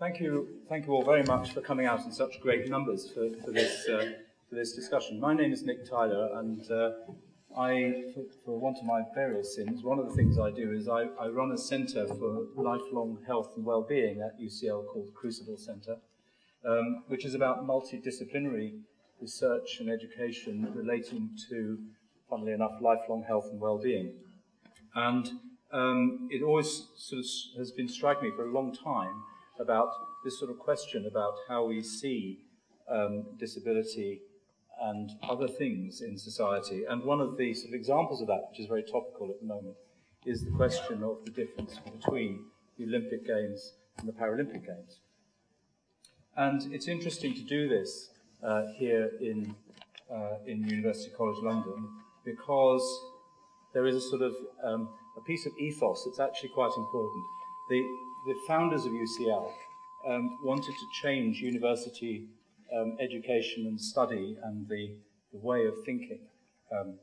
Thank you, thank you all very much for coming out in such great numbers for, for this, uh, for this discussion. My name is Nick Tyler, and uh, I, for, for want of my various sins, one of the things I do is I, I run a centre for lifelong health and well-being at UCL called Crucible Centre, um, which is about multidisciplinary research and education relating to, funnily enough, lifelong health and well-being. And um, it always sort of has been striking me for a long time about this sort of question about how we see um, disability and other things in society. And one of the sort of examples of that, which is very topical at the moment, is the question of the difference between the Olympic Games and the Paralympic Games. And it's interesting to do this uh, here in, uh, in University College London because there is a sort of um, a piece of ethos that's actually quite important. The, the founders of UCL um, wanted to change university um, education and study and the, the way of thinking um,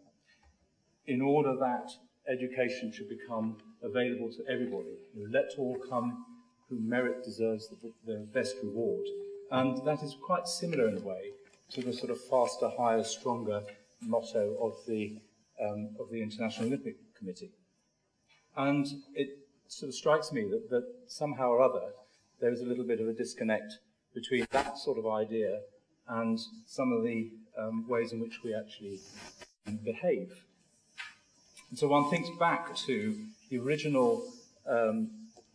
in order that education should become available to everybody. let all come who merit deserves the, the best reward. And that is quite similar in a way to the sort of faster, higher, stronger motto of the, um, of the International Olympic Committee. And it sort of strikes me that, that somehow or other there is a little bit of a disconnect between that sort of idea and some of the um, ways in which we actually behave. And so one thinks back to the original um,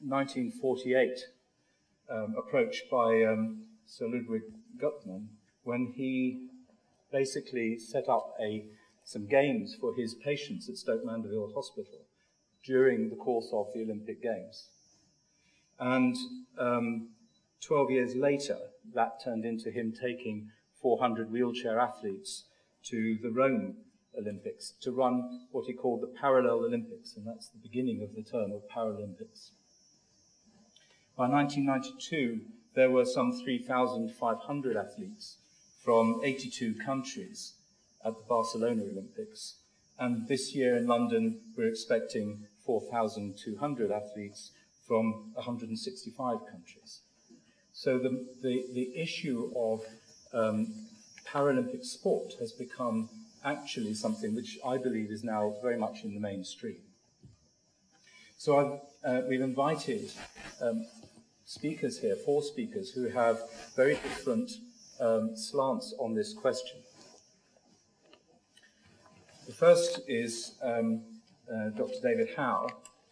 1948 um, approach by um, Sir Ludwig Guttmann when he basically set up a, some games for his patients at Stoke Mandeville Hospital during the course of the Olympic Games. And um, 12 years later, that turned into him taking 400 wheelchair athletes to the Rome Olympics to run what he called the Parallel Olympics, and that's the beginning of the term of Paralympics. By 1992, there were some 3,500 athletes from 82 countries at the Barcelona Olympics. And this year in London, we're expecting 4,200 athletes from 165 countries. So the, the, the issue of um, Paralympic sport has become actually something which I believe is now very much in the mainstream. So uh, we've invited um, speakers here, four speakers, who have very different um, slants on this question. The first is um, uh, Dr. David Howe,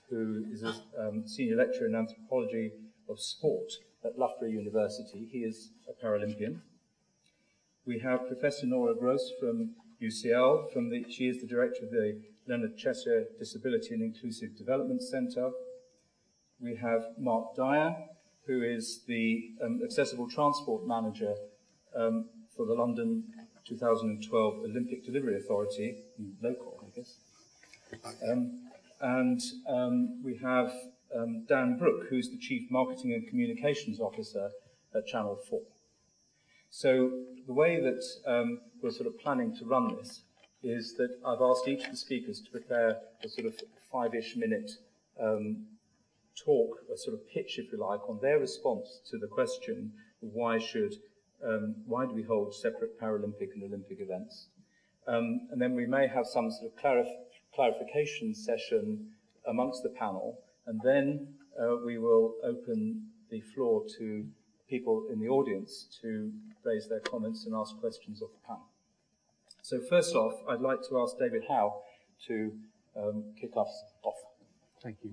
who is a um, senior lecturer in anthropology of sport at Loughborough University. He is a Paralympian. We have Professor Nora Groce from UCL. From the, she is the director of the Leonard Cheshire Disability and Inclusive Development Centre. We have Mark Dyer, who is the um, Accessible Transport Manager um, for the London 2012 Olympic Delivery Authority. Um, and um, we have um, Dan Brooke, who's the Chief Marketing and Communications Officer at Channel 4. So the way that um, we're sort of planning to run this is that I've asked each of the speakers to prepare a sort of five-ish minute um, talk, a sort of pitch, if you like, on their response to the question, why should, um, why do we hold separate Paralympic and Olympic events? And then we may have some sort of clarif- clarification session amongst the panel, and then uh, we will open the floor to people in the audience to raise their comments and ask questions of the panel. So first off, I'd like to ask David Howe to um, kick us off. Thank you.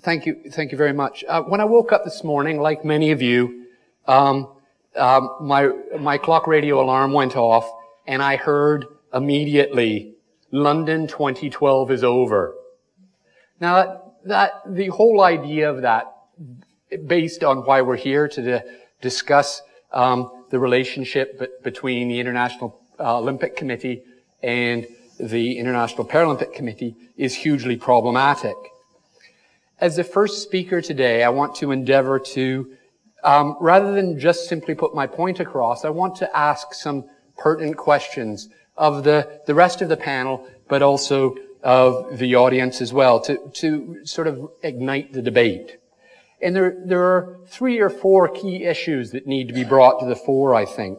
Thank you. Thank you very much. Uh, when I woke up this morning, like many of you, um, um, my my clock radio alarm went off, and I heard immediately London 2012 is over. Now, that, that, the whole idea of that, based on why we're here to discuss um, the relationship b- between the International uh, Olympic Committee and the International Paralympic Committee, is hugely problematic. As the first speaker today, I want to endeavor to, um, rather than just simply put my point across, I want to ask some pertinent questions of the, the rest of the panel, but also of the audience as well, to, to sort of ignite the debate. And there, there are three or four key issues that need to be brought to the fore, I think.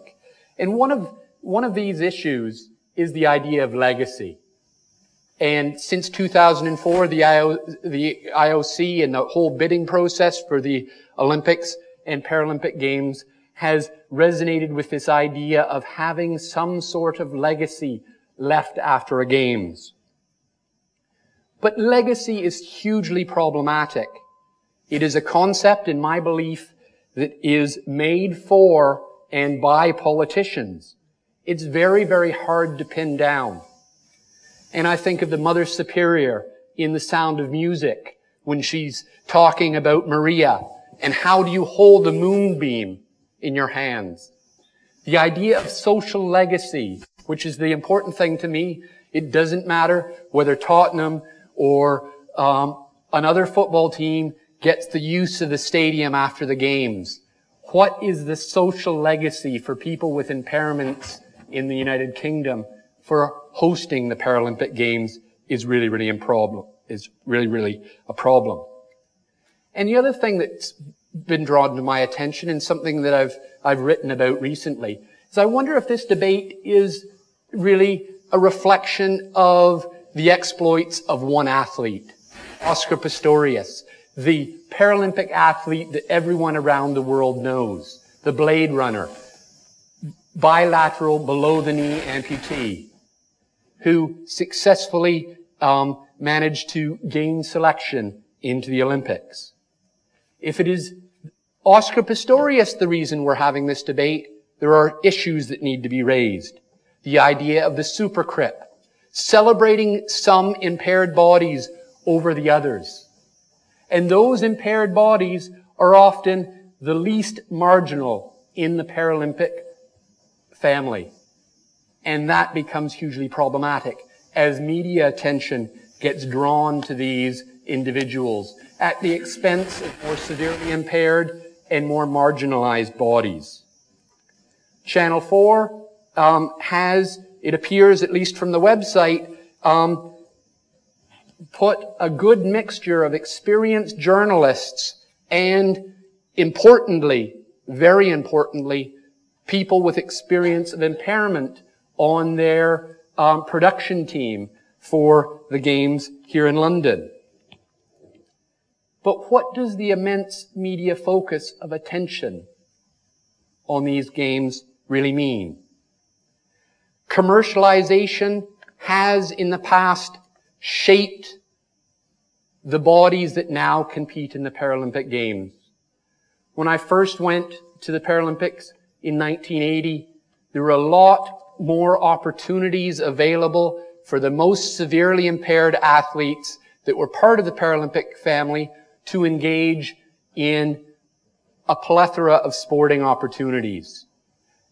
And one of, one of these issues is the idea of legacy. And since 2004, the, IO, the IOC and the whole bidding process for the Olympics and Paralympic Games has resonated with this idea of having some sort of legacy left after a games. But legacy is hugely problematic. It is a concept, in my belief, that is made for and by politicians. It's very, very hard to pin down. And I think of the Mother Superior in The Sound of Music when she's talking about Maria and how do you hold a moonbeam in your hands. The idea of social legacy, which is the important thing to me. It doesn't matter whether Tottenham or um, another football team gets the use of the stadium after the games. What is the social legacy for people with impairments in the United Kingdom for hosting the Paralympic Games is really, really a problem, is really, really a problem. And the other thing that's been drawn to my attention and something that I've, I've written about recently is I wonder if this debate is really a reflection of the exploits of one athlete, Oscar Pistorius, the Paralympic athlete that everyone around the world knows, the Blade Runner, bilateral below the knee amputee, who successfully um, managed to gain selection into the Olympics. If it is Oscar Pistorius the reason we're having this debate, there are issues that need to be raised. The idea of the supercrip, celebrating some impaired bodies over the others. And those impaired bodies are often the least marginal in the Paralympic family. And that becomes hugely problematic as media attention gets drawn to these individuals at the expense of more severely impaired and more marginalized bodies. Channel 4 um, has, it appears, at least from the website, um, put a good mixture of experienced journalists and, importantly, very importantly, people with experience of impairment on their um, production team for the games here in London. But what does the immense media focus of attention on these games really mean? Commercialization has in the past shaped the bodies that now compete in the Paralympic Games. When I first went to the Paralympics in 1980, there were a lot more opportunities available for the most severely impaired athletes that were part of the Paralympic family to engage in a plethora of sporting opportunities.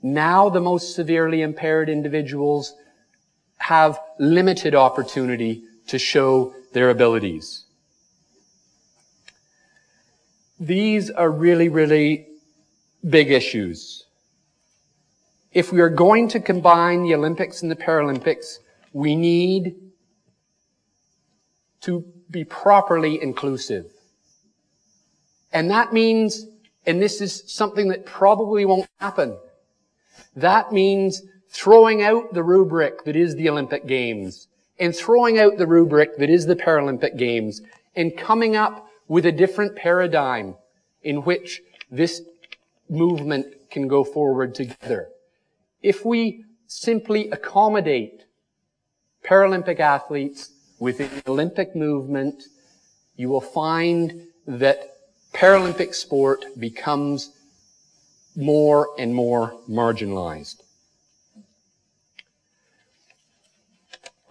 Now the most severely impaired individuals have limited opportunity to show their abilities. These are really, really big issues. If we are going to combine the Olympics and the Paralympics, we need to be properly inclusive. And that means, and this is something that probably won't happen, that means throwing out the rubric that is the Olympic Games and throwing out the rubric that is the Paralympic Games and coming up with a different paradigm in which this movement can go forward together. If we simply accommodate Paralympic athletes within the Olympic movement, you will find that Paralympic sport becomes more and more marginalized.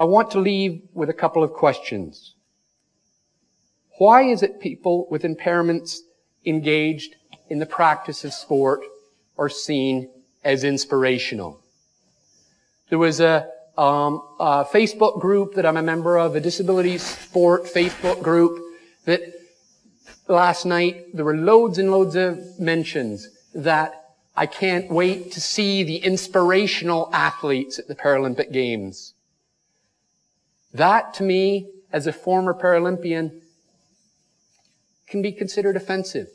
I want to leave with a couple of questions. Why is it people with impairments engaged in the practice of sport are seen as inspirational. There was a, um, a Facebook group that I'm a member of, a disability sport Facebook group that last night there were loads and loads of mentions that I can't wait to see the inspirational athletes at the Paralympic Games. That to me, as a former Paralympian, can be considered offensive.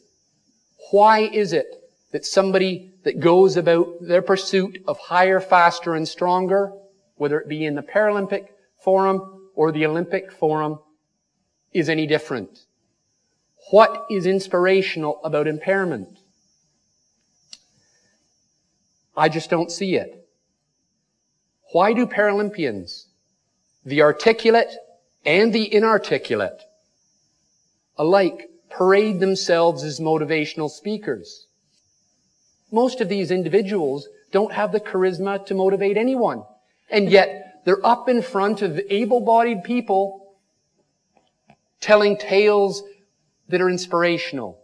Why is it that somebody that goes about their pursuit of higher, faster, and stronger, whether it be in the Paralympic Forum or the Olympic Forum, is any different? What is inspirational about impairment? I just don't see it. Why do Paralympians, the articulate and the inarticulate, alike parade themselves as motivational speakers? Most of these individuals don't have the charisma to motivate anyone. And yet, they're up in front of able-bodied people telling tales that are inspirational.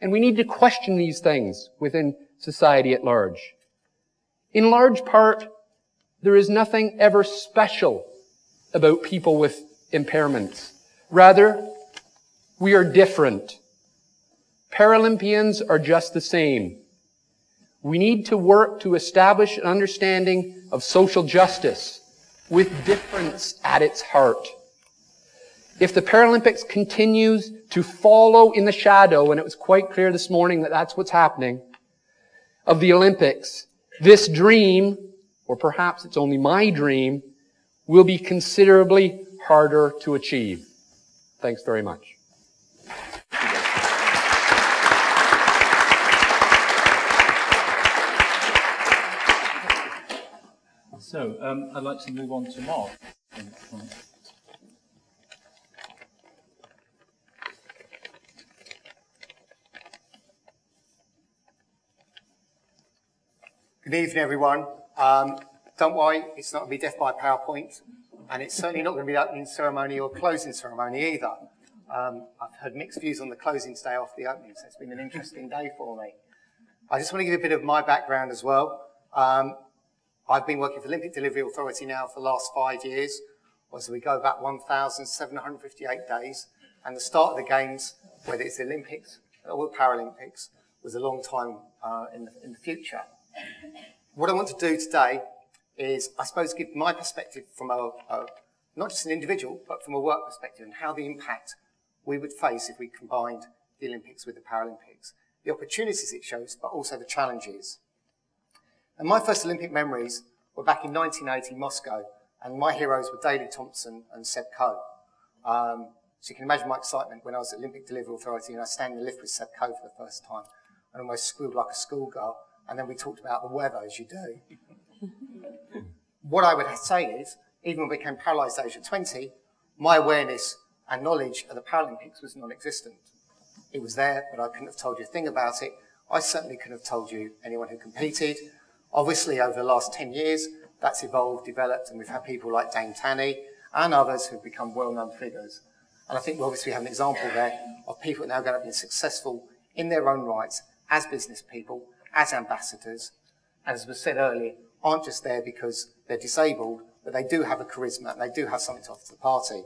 And we need to question these things within society at large. In large part, there is nothing ever special about people with impairments. Rather, we are different. Paralympians are just the same. We need to work to establish an understanding of social justice with difference at its heart. If the Paralympics continues to follow in the shadow, and it was quite clear this morning that that's what's happening, of the Olympics, this dream, or perhaps it's only my dream, will be considerably harder to achieve. Thanks very much. So, um, I'd like to move on to Mark. Good evening, everyone. Um, don't worry, it's not going to be death by PowerPoint, and it's certainly not going to be opening ceremony or closing ceremony either. Um, I've heard mixed views on the closing today after the opening, so it's been an interesting day for me. I just want to give a bit of my background as well. Um, I've been working for Olympic Delivery Authority now for the last five years, as we go back 1,758 days, and the start of the Games, whether it's the Olympics or the Paralympics, was a long time uh, in, the, in the future. What I want to do today is, I suppose, give my perspective from a, a, not just an individual, but from a work perspective, and how the impact we would face if we combined the Olympics with the Paralympics. The opportunities it shows, but also the challenges. And my first Olympic memories were back in 1980 Moscow, and my heroes were Daley Thompson and Seb Coe. Um, so you can imagine my excitement when I was at Olympic Delivery Authority and I stand in the lift with Seb Coe for the first time and almost squealed like a schoolgirl. And then we talked about the weather, as you do. what I would say is, even when we became paralysed age of 20, my awareness and knowledge of the Paralympics was non-existent. It was there, but I couldn't have told you a thing about it. I certainly couldn't have told you anyone who competed. Obviously, over the last 10 years, that's evolved, developed, and we've had people like Dame Tanni and others who've become well-known figures. And I think we obviously have an example there of people now going to be successful in their own rights as business people, as ambassadors, and as was said earlier, aren't just there because they're disabled, but they do have a charisma and they do have something to offer to the party.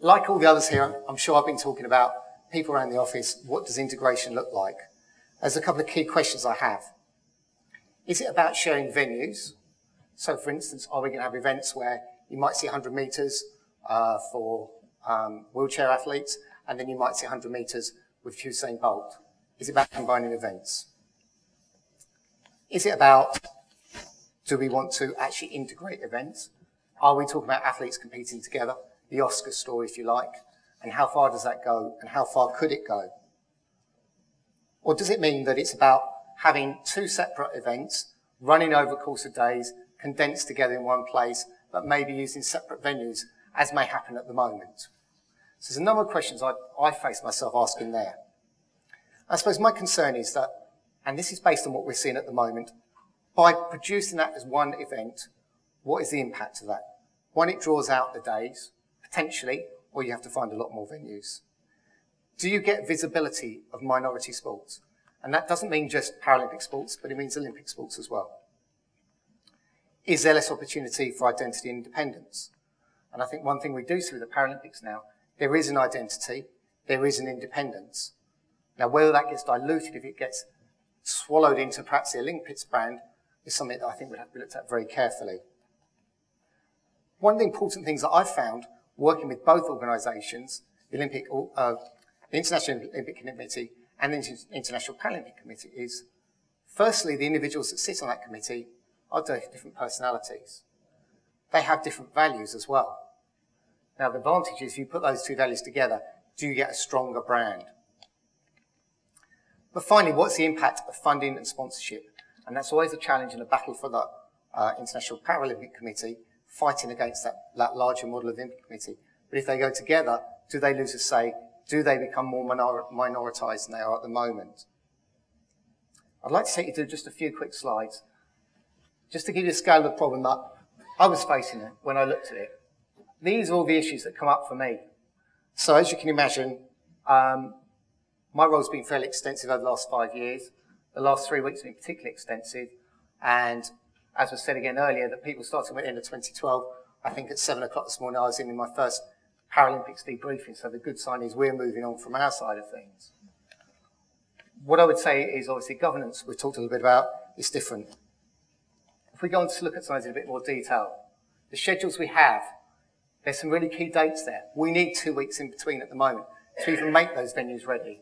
Like all the others here, I'm sure I've been talking about people around the office, what does integration look like? There's a couple of key questions I have. Is it about sharing venues? So, for instance, are we going to have events where you might see 100 metres uh, for um, wheelchair athletes, and then you might see 100 metres with Usain Bolt? Is it about combining events? Is it about do we want to actually integrate events? Are we talking about athletes competing together? The Oscar story, if you like. And how far does that go? And how far could it go? Or does it mean that it's about having two separate events running over a course of days, condensed together in one place, but maybe using separate venues, as may happen at the moment. So there's a number of questions I, I face myself asking there. I suppose my concern is that, and this is based on what we're seeing at the moment, by producing that as one event, what is the impact of that? One, it draws out the days, potentially, or you have to find a lot more venues. Do you get visibility of minority sports? And that doesn't mean just Paralympic sports, but it means Olympic sports as well. Is there less opportunity for identity and independence? And I think one thing we do see with the Paralympics now, there is an identity, there is an independence. Now, whether that gets diluted, if it gets swallowed into perhaps the Olympics brand, is something that I think would have to be looked at very carefully. One of the important things that I've found working with both organisations the Olympic, uh, the International Olympic Committee and the International Paralympic Committee is, firstly, the individuals that sit on that committee are different personalities. They have different values as well. Now, the advantage is if you put those two values together, do you get a stronger brand? But finally, what's the impact of funding and sponsorship? And that's always a challenge and a battle for the uh, International Paralympic Committee, fighting against that, that larger model of Olympic Committee. But if they go together, do they lose a say? Do they become more minor- minoritized than they are at the moment? I'd like to take you through just a few quick slides, just to give you a scale of the problem that I was facing when I looked at it. These are all the issues that come up for me. So as you can imagine, um, my role's been fairly extensive over the last five years. The last three weeks have been particularly extensive. And as was said again earlier, that people started at the end of 2012. I think at seven o'clock this morning, I was in my first Paralympics debriefing. So the good sign is we're moving on from our side of things. What I would say is obviously governance—we've talked a little bit about, is different. If we go on to look at something in a bit more detail, the schedules we have, there's some really key dates there. We need two weeks in between at the moment to even make those venues ready.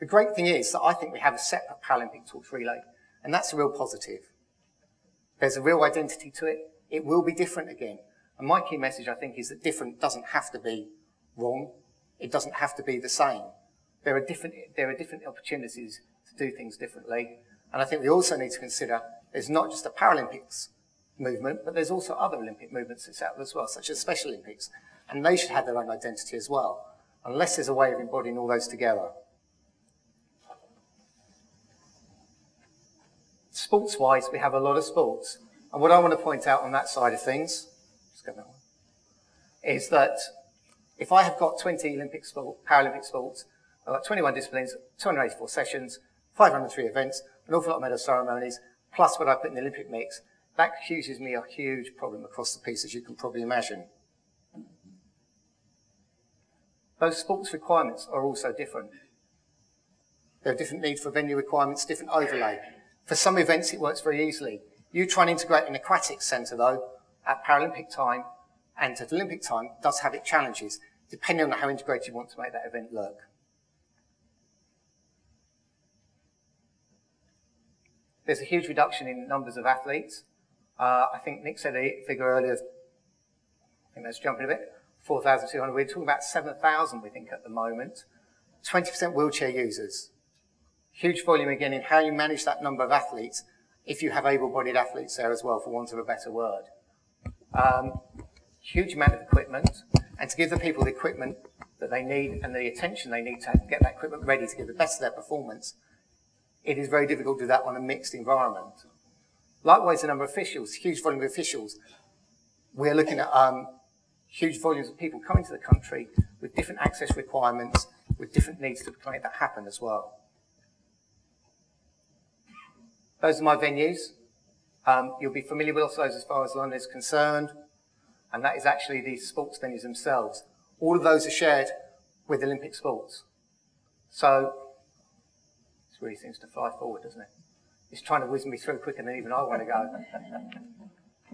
The great thing is that I think we have a separate Paralympic Torch relay, and that's a real positive. There's a real identity to it. It will be different again. And my key message, I think, is that different doesn't have to be wrong. It doesn't have to be the same. There are different, there are different opportunities to do things differently. And I think we also need to consider there's not just a Paralympics movement, but there's also other Olympic movements that's out as well, such as Special Olympics. And they should have their own identity as well, unless there's a way of embodying all those together. Sports wise, we have a lot of sports. And what I want to point out on that side of things is that if I have got 20 Olympic sport, Paralympic sports, I've got 21 disciplines, 284 sessions, 503 events, an awful lot of medal ceremonies, plus what I put in the Olympic mix, that accuses me a huge problem across the piece, as you can probably imagine. Those sports requirements are also different. There are different needs for venue requirements, different overlay. For some events, it works very easily. You try and integrate an aquatic centre, though, at Paralympic time and at Olympic time, does have its challenges, depending on how integrated you want to make that event look. There's a huge reduction in numbers of athletes. Uh, I think Nick said a figure earlier, I think that's jumping a bit, 4,200. We're talking about 7,000, we think, at the moment. 20% wheelchair users huge volume again in how you manage that number of athletes if you have able-bodied athletes there as well, for want of a better word. Um, huge amount of equipment, and to give the people the equipment that they need and the attention they need to get that equipment ready to give the best of their performance, it is very difficult to do that on a mixed environment. Likewise, the number of officials, huge volume of officials. We're looking at um, huge volumes of people coming to the country with different access requirements, with different needs to make that happen as well. Those are my venues. Um, you'll be familiar with those as far as London is concerned, and that is actually the sports venues themselves. All of those are shared with Olympic sports. So, this really seems to fly forward, doesn't it? It's trying to whiz me through quicker than even I want to go.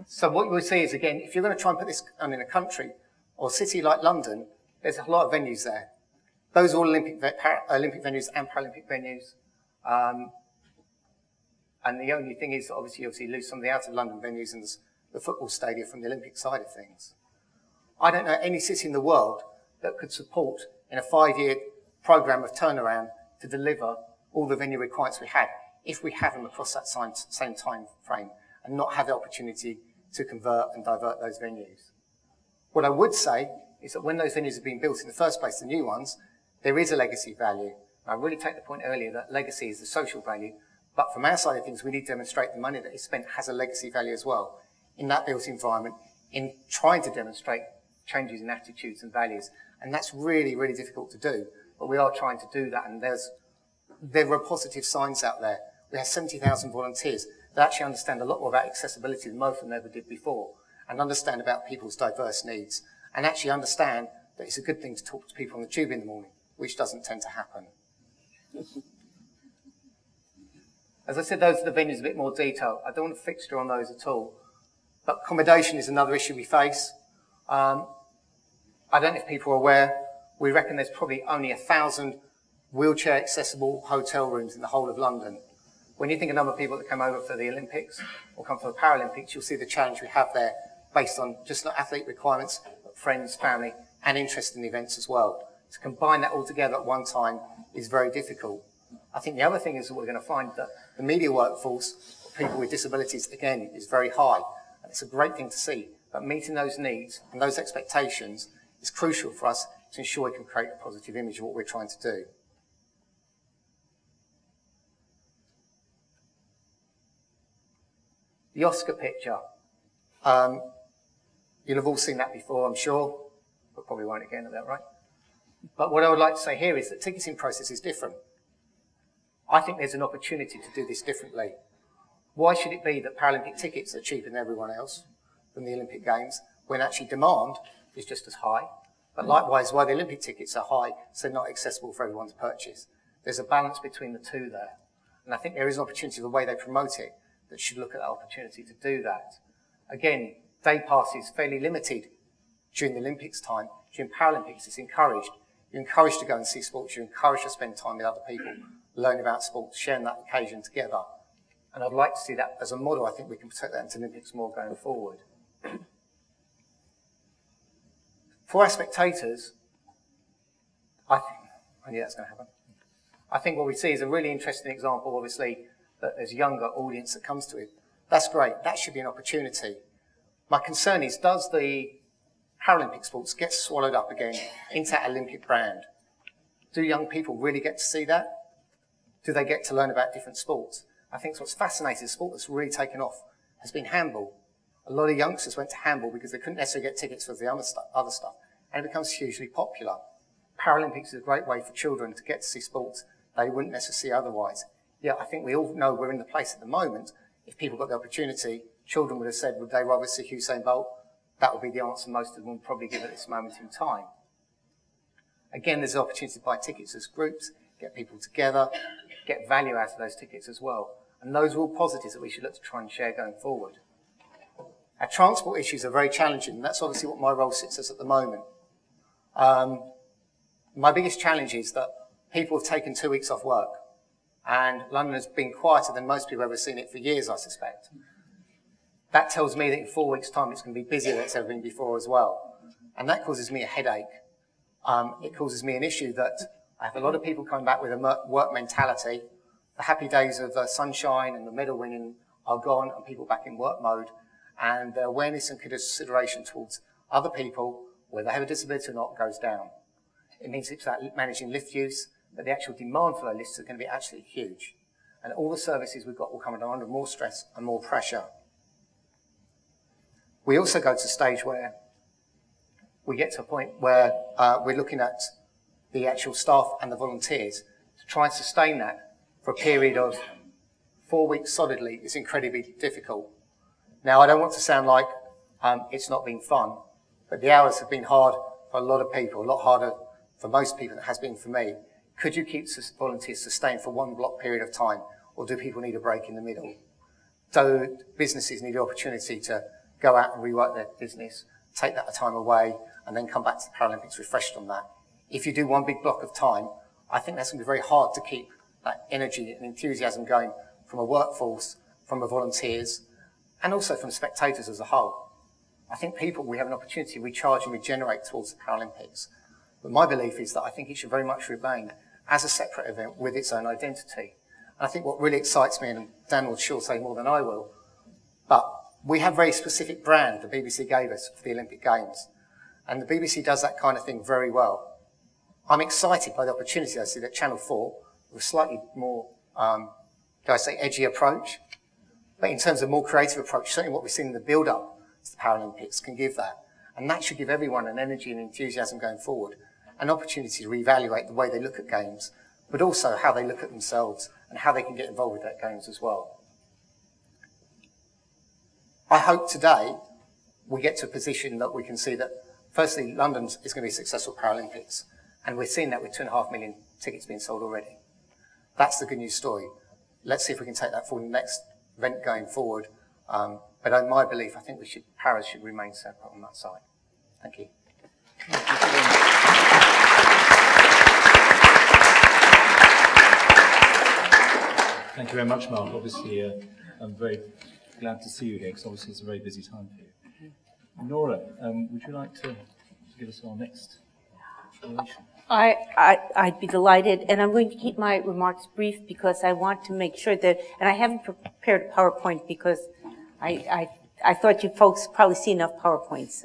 so what you'll see is, again, if you're going to try and put this on in a country or a city like London, there's a lot of venues there. Those are all Olympic, Olympic venues and Paralympic venues. Um, and the only thing is, obviously, obviously lose some of the out of London venues and the football stadium from the Olympic side of things. I don't know any city in the world that could support in a five-year program of turnaround to deliver all the venue requirements we had if we have them across that same time frame and not have the opportunity to convert and divert those venues. What I would say is that when those venues have been built in the first place, the new ones, there is a legacy value. I really take the point earlier that legacy is the social value but from our side of things, we need to demonstrate the money that is spent has a legacy value as well in that built environment, in trying to demonstrate changes in attitudes and values. And that's really, really difficult to do. But we are trying to do that. And there's, there are positive signs out there. We have 70,000 volunteers that actually understand a lot more about accessibility than most of them ever did before and understand about people's diverse needs and actually understand that it's a good thing to talk to people on the tube in the morning, which doesn't tend to happen. As I said, those are the venues a bit more detail. I don't want to fixture on those at all. But accommodation is another issue we face. Um, I don't know if people are aware, we reckon there's probably only a thousand wheelchair accessible hotel rooms in the whole of London. When you think of the number of people that come over for the Olympics or come for the Paralympics, you'll see the challenge we have there based on just not athlete requirements, but friends, family, and interest in the events as well. To combine that all together at one time is very difficult. I think the other thing is that we're going to find that the media workforce of people with disabilities, again, is very high. And it's a great thing to see. But meeting those needs and those expectations is crucial for us to ensure we can create a positive image of what we're trying to do. The Oscar picture. Um, you'll have all seen that before, I'm sure, but probably won't again, is that right? But what I would like to say here is that ticketing process is different. I think there's an opportunity to do this differently. Why should it be that Paralympic tickets are cheaper than everyone else, than the Olympic Games, when actually demand is just as high? But mm. likewise, why the Olympic tickets are high, so not accessible for everyone to purchase. There's a balance between the two there. And I think there is an opportunity, the way they promote it, that should look at that opportunity to do that. Again, day passes fairly limited during the Olympics time. During Paralympics, it's encouraged. You're encouraged to go and see sports. You're encouraged to spend time with other people, learn about sports, sharing that occasion together. And I'd like to see that as a model. I think we can protect that into Olympics more going forward. For our spectators, I think, oh I knew that's going to happen. I think what we see is a really interesting example, obviously, that there's a younger audience that comes to it. That's great. That should be an opportunity. My concern is, does the Paralympic sports get swallowed up again into that Olympic brand? Do young people really get to see that? Do they get to learn about different sports? I think what's fascinating, sport that's really taken off has been handball. A lot of youngsters went to handball because they couldn't necessarily get tickets for the other stuff, other stuff and it becomes hugely popular. Paralympics is a great way for children to get to see sports they wouldn't necessarily see otherwise. Yeah, I think we all know we're in the place at the moment. If people got the opportunity, children would have said, would they rather see Usain Bolt? That would be the answer most of them would probably give at this moment in time. Again, there's an opportunity to buy tickets as groups, get people together, get value out of those tickets as well. And those are all positives that we should look to try and share going forward. Our transport issues are very challenging, and that's obviously what my role sits as at the moment. Um, my biggest challenge is that people have taken two weeks off work, and London has been quieter than most people have ever seen it for years, I suspect. That tells me that in four weeks' time it's going to be busier than it's ever been before as well. And that causes me a headache. Um, it causes me an issue that I have a lot of people coming back with a work mentality. The happy days of the sunshine and the medal winning are gone, and people back in work mode. And their awareness and consideration towards other people whether they have a disability or not, goes down. It means it's about managing lift use, but the actual demand for those lifts is going to be actually huge. And all the services we've got will come under more stress and more pressure. We also go to a stage where we get to a point where uh, we're looking at the actual staff and the volunteers to try and sustain that for a period of four weeks solidly is incredibly difficult. Now, I don't want to sound like um, it's not been fun. But the hours have been hard for a lot of people, a lot harder for most people than it has been for me. Could you keep volunteers sustained for one block period of time, or do people need a break in the middle? Do businesses need the opportunity to go out and rework their business, take that time away, and then come back to the Paralympics refreshed on that? If you do one big block of time, I think that's going to be very hard to keep that energy and enthusiasm going from a workforce, from the volunteers, and also from spectators as a whole. I think people, we have an opportunity to recharge and regenerate towards the Paralympics. But my belief is that I think it should very much remain as a separate event with its own identity. And I think what really excites me, and Dan will sure say more than I will, but we have a very specific brand the BBC gave us for the Olympic Games. And the BBC does that kind of thing very well. I'm excited by the opportunity I see that Channel 4, with a slightly more, um, do I say, edgy approach, but in terms of more creative approach, certainly what we've seen in the build-up to the Paralympics can give that. And that should give everyone an energy and enthusiasm going forward, an opportunity to reevaluate the way they look at games, but also how they look at themselves and how they can get involved with that games as well. I hope today we get to a position that we can see that, firstly, London is going to be successful Paralympics, and we're seeing that with 2.5 million tickets being sold already. That's the good news story. Let's see if we can take that for the next event going forward. Um, but in my belief, I think we should, Paris should remain separate on that side. Thank you. Thank you very much, Mark. Obviously, uh, I'm very glad to see you here because obviously it's a very busy time for you. Nora, um, would you like to give us our next oration? I, I, I'd be delighted, and I'm going to keep my remarks brief because I want to make sure that, and I haven't prepared a PowerPoint because I, I, I thought you folks probably see enough PowerPoints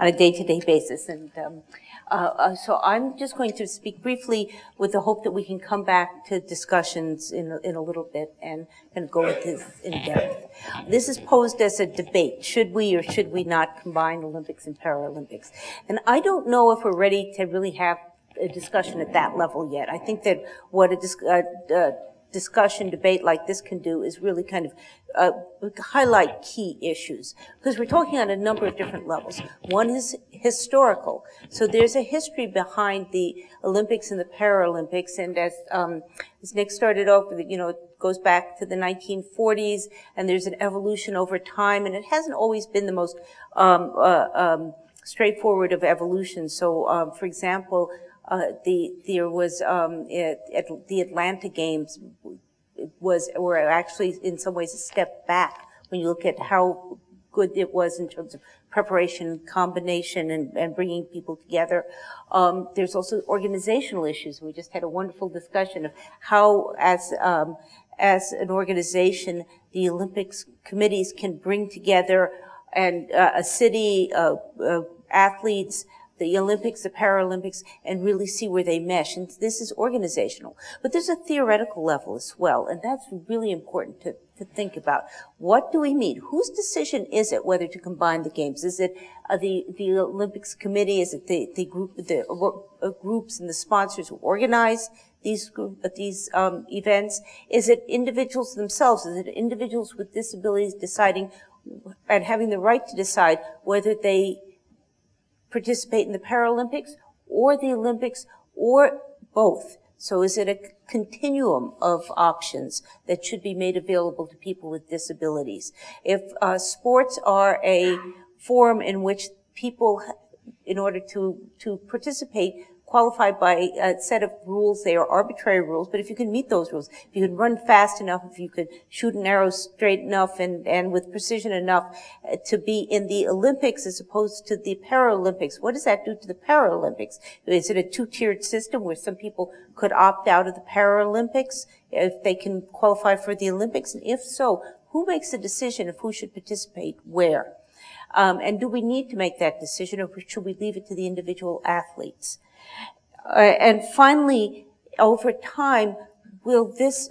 on a day-to-day basis, and um, uh, uh, so I'm just going to speak briefly with the hope that we can come back to discussions in, in a little bit and, and go into this in depth. This is posed as a debate. Should we or should we not combine Olympics and Paralympics? And I don't know if we're ready to really have a discussion at that level yet. I think that what a dis- uh, uh, discussion, debate like this can do is really kind of uh, highlight key issues. Because we're talking on a number of different levels. One is historical. So there's a history behind the Olympics and the Paralympics. And as, um, as Nick started off you know, it goes back to the 1940s and there's an evolution over time. And it hasn't always been the most um, uh, um, straightforward of evolution. So, um, for example, the there was um, at, at the Atlanta Games was were actually in some ways a step back when you look at how good it was in terms of preparation, combination, and, and bringing people together. Um, there's also organizational issues. We just had a wonderful discussion of how, as um, as an organization, the Olympics committees can bring together and uh, a city, uh, uh, athletes, the Olympics, the Paralympics, and really see where they mesh. And this is organizational. But there's a theoretical level as well, and that's really important to, to think about. What do we mean? Whose decision is it whether to combine the games? Is it uh, the, the Olympics committee? Is it the, the group, the uh, groups and the sponsors who organize these group, uh, these um, events? Is it individuals themselves? Is it individuals with disabilities deciding and having the right to decide whether they participate in the Paralympics or the Olympics or both. So is it a continuum of options that should be made available to people with disabilities? If uh, sports are a form in which people, in order to, to participate, qualified by a set of rules. They are arbitrary rules, but if you can meet those rules, if you can run fast enough, if you could shoot an arrow straight enough and, and with precision enough uh, to be in the Olympics as opposed to the Paralympics, what does that do to the Paralympics? Is it a two-tiered system where some people could opt out of the Paralympics if they can qualify for the Olympics? And if so, who makes the decision of who should participate where? Um, and do we need to make that decision or should we leave it to the individual athletes? Uh, and finally, over time, will this,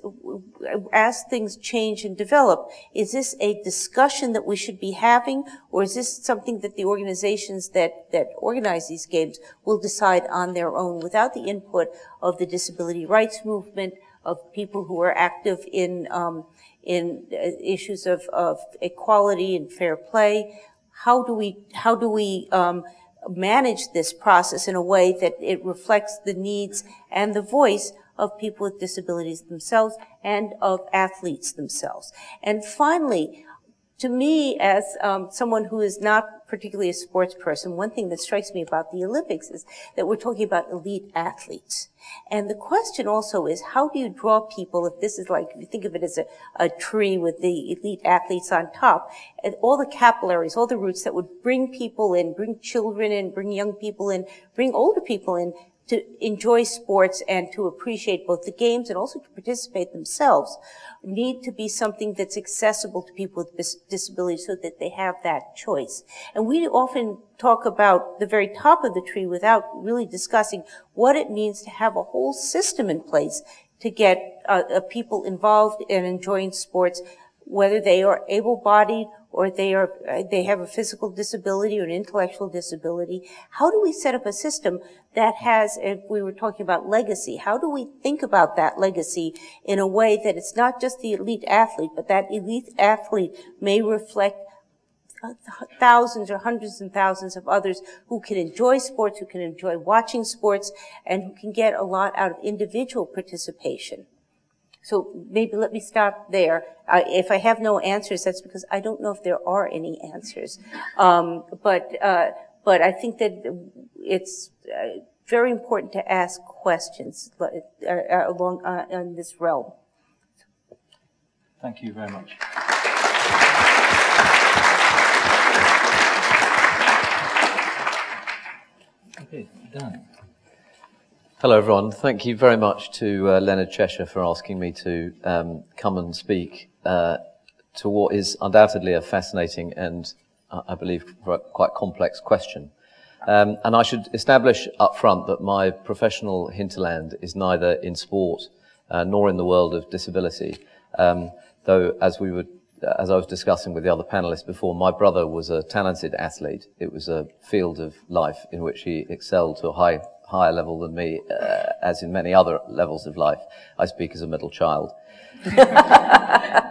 as things change and develop, is this a discussion that we should be having, or is this something that the organizations that, that organize these games will decide on their own without the input of the disability rights movement, of people who are active in, um, in uh, issues of, of equality and fair play? How do we, how do we, um, manage this process in a way that it reflects the needs and the voice of people with disabilities themselves and of athletes themselves. And finally, to me, as um, someone who is not particularly a sports person, one thing that strikes me about the Olympics is that we're talking about elite athletes. And the question also is, how do you draw people, if this is like, if you think of it as a, a tree with the elite athletes on top, and all the capillaries, all the roots that would bring people in, bring children in, bring young people in, bring older people in, to enjoy sports and to appreciate both the games and also to participate themselves need to be something that's accessible to people with disabilities so that they have that choice. And we often talk about the very top of the tree without really discussing what it means to have a whole system in place to get uh, uh, people involved in enjoying sports, whether they are able-bodied or they are they have a physical disability or an intellectual disability. How do we set up a system that has, if we were talking about legacy, how do we think about that legacy in a way that it's not just the elite athlete, but that elite athlete may reflect thousands or hundreds and thousands of others who can enjoy sports, who can enjoy watching sports, and who can get a lot out of individual participation. So maybe let me stop there. If I have no answers, that's because I don't know if there are any answers. Um, but uh, but I think that it's uh, very important to ask questions uh, uh, along in this realm. Thank you very much. Okay, Dan. Hello, everyone. Thank you very much to uh, Leonard Cheshire for asking me to um, come and speak uh, to what is undoubtedly a fascinating and, uh, I believe, quite complex question. Um, and I should establish up front that my professional hinterland is neither in sport uh, nor in the world of disability. Um, though, as we were, as I was discussing with the other panelists before, my brother was a talented athlete. It was a field of life in which he excelled to a high, higher level than me, uh, as in many other levels of life. I speak as a middle child.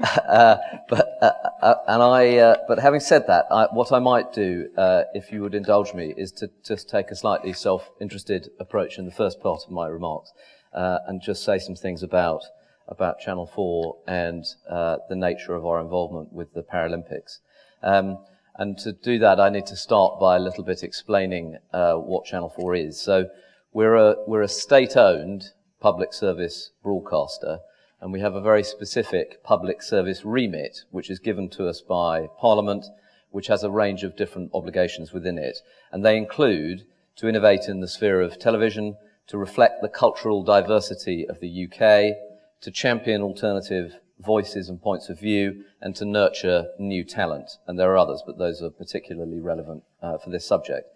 Uh, but uh, uh, and I, uh, but having said that, I, what I might do, uh, if you would indulge me, is to just take a slightly self-interested approach in the first part of my remarks, uh, and just say some things about about Channel 4 and the nature of our involvement with the Paralympics. Um, and to do that, I need to start by a little bit explaining uh, what Channel 4 is. So we're a we're a state-owned public service broadcaster and we have a very specific public service remit, which is given to us by Parliament, which has a range of different obligations within it. And they include to innovate in the sphere of television, to reflect the cultural diversity of the UK, to champion alternative voices and points of view, and to nurture new talent. And there are others, but those are particularly relevant uh, for this subject.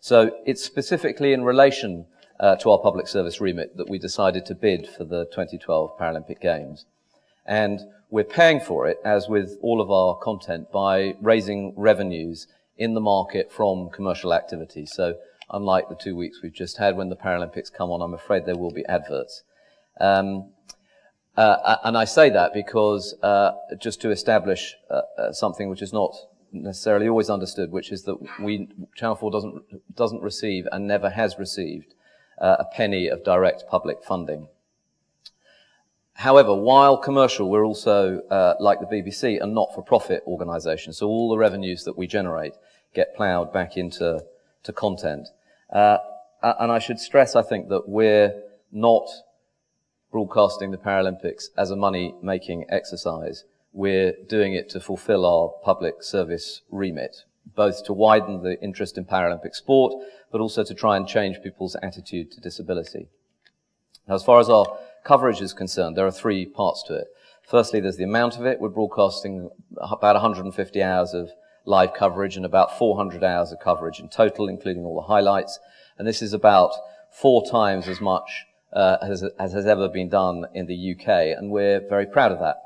So it's specifically in relation uh, to our public service remit that we decided to bid for the 2012 Paralympic Games. And we're paying for it, as with all of our content, by raising revenues in the market from commercial activity. So unlike the two weeks we've just had when the Paralympics come on, I'm afraid there will be adverts. Um, uh, and I say that because uh, just to establish uh, uh something which is not necessarily always understood, which is that we Channel 4 doesn't doesn't receive and never has received uh, a penny of direct public funding. However, while commercial, we're also, uh, like the BBC, a not-for-profit organisation. So all the revenues that we generate get ploughed back into to content. Uh, and I should stress, I think, that we're not broadcasting the Paralympics as a money-making exercise. We're doing it to fulfill our public service remit, both to widen the interest in Paralympic sport, but also to try and change people's attitude to disability. Now, as far as our coverage is concerned, there are three parts to it. Firstly, there's the amount of it. We're broadcasting about 150 hours of live coverage and about 400 hours of coverage in total, including all the highlights. And this is about four times as much uh, as, as, has ever been done in the UK, and we're very proud of that.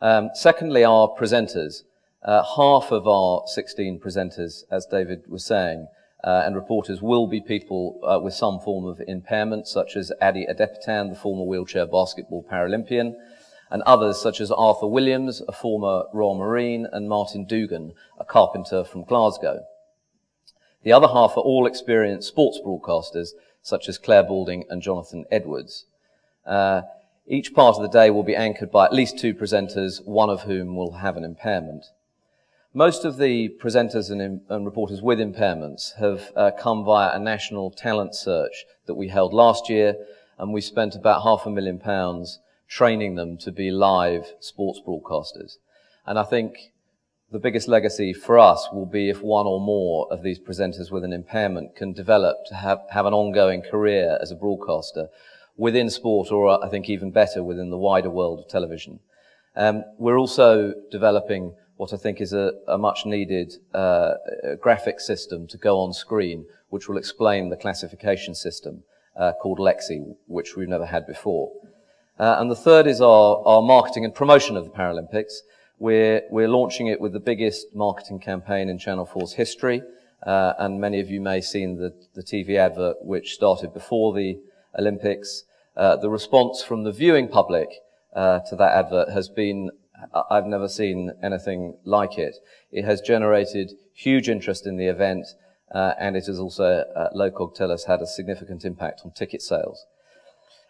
Um, secondly, our presenters. Uh, half of our 16 presenters, as David was saying, uh, and reporters will be people uh, with some form of impairment, such as Ade Adepitan, the former wheelchair basketball Paralympian, and others such as Arthur Williams, a former Royal Marine, and Martin Dougan, a carpenter from Glasgow. The other half are all experienced sports broadcasters, such as Clare Balding and Jonathan Edwards. Uh, each part of the day will be anchored by at least two presenters, one of whom will have an impairment. Most of the presenters and, and reporters with impairments have uh, come via a national talent search that we held last year, and we spent about half a million pounds training them to be live sports broadcasters. And I think the biggest legacy for us will be if one or more of these presenters with an impairment can develop to have, have an ongoing career as a broadcaster within sport, or I think even better within the wider world of television. Um, we're also developing what I think is a, a much needed uh, graphic system to go on screen, which will explain the classification system uh, called Lexi, which we've never had before. Uh, and the third is our, our marketing and promotion of the Paralympics. We're, we're launching it with the biggest marketing campaign in Channel 4's history. Uh, and many of you may have seen the, the TV advert which started before the Olympics. Uh, the response from the viewing public uh, to that advert has been I've never seen anything like it. It has generated huge interest in the event, uh, and it has also, uh, Locog tell us, had a significant impact on ticket sales.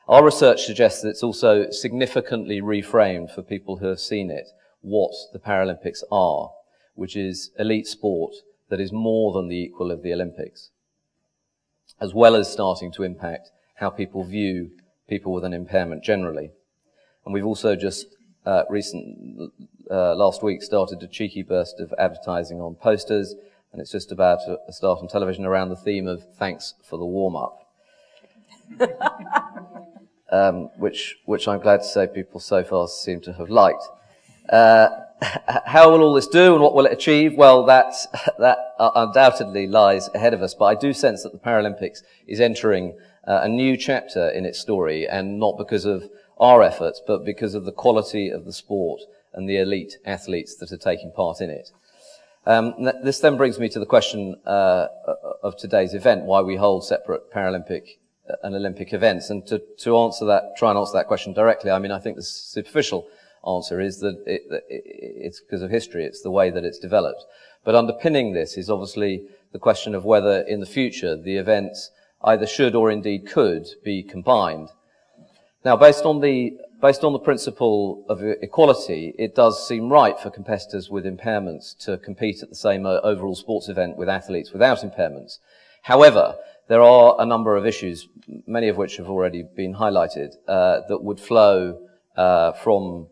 Our research suggests that it's also significantly reframed for people who have seen it what the Paralympics are, which is elite sport that is more than the equal of the Olympics, as well as starting to impact how people view people with an impairment generally. And we've also just uh, recent uh, last week started a cheeky burst of advertising on posters, and it's just about to start on television around the theme of "Thanks for the warm up." um, which, which I'm glad to say people so far seem to have liked. Uh, how will all this do and what will it achieve? Well, that, that undoubtedly lies ahead of us, but I do sense that the Paralympics is entering uh, a new chapter in its story, and not because of our efforts, but because of the quality of the sport and the elite athletes that are taking part in it. Um, this then brings me to the question uh, of today's event, why we hold separate Paralympic and Olympic events. And to, to answer that, try and answer that question directly, I mean, I think the superficial answer is that it, it's because of history. It's the way that it's developed. But underpinning this is obviously the question of whether in the future the events either should or indeed could be combined. Now, based on the based on the principle of equality, it does seem right for competitors with impairments to compete at the same uh, overall sports event with athletes without impairments. However, there are a number of issues, many of which have already been highlighted, uh, that would flow uh, from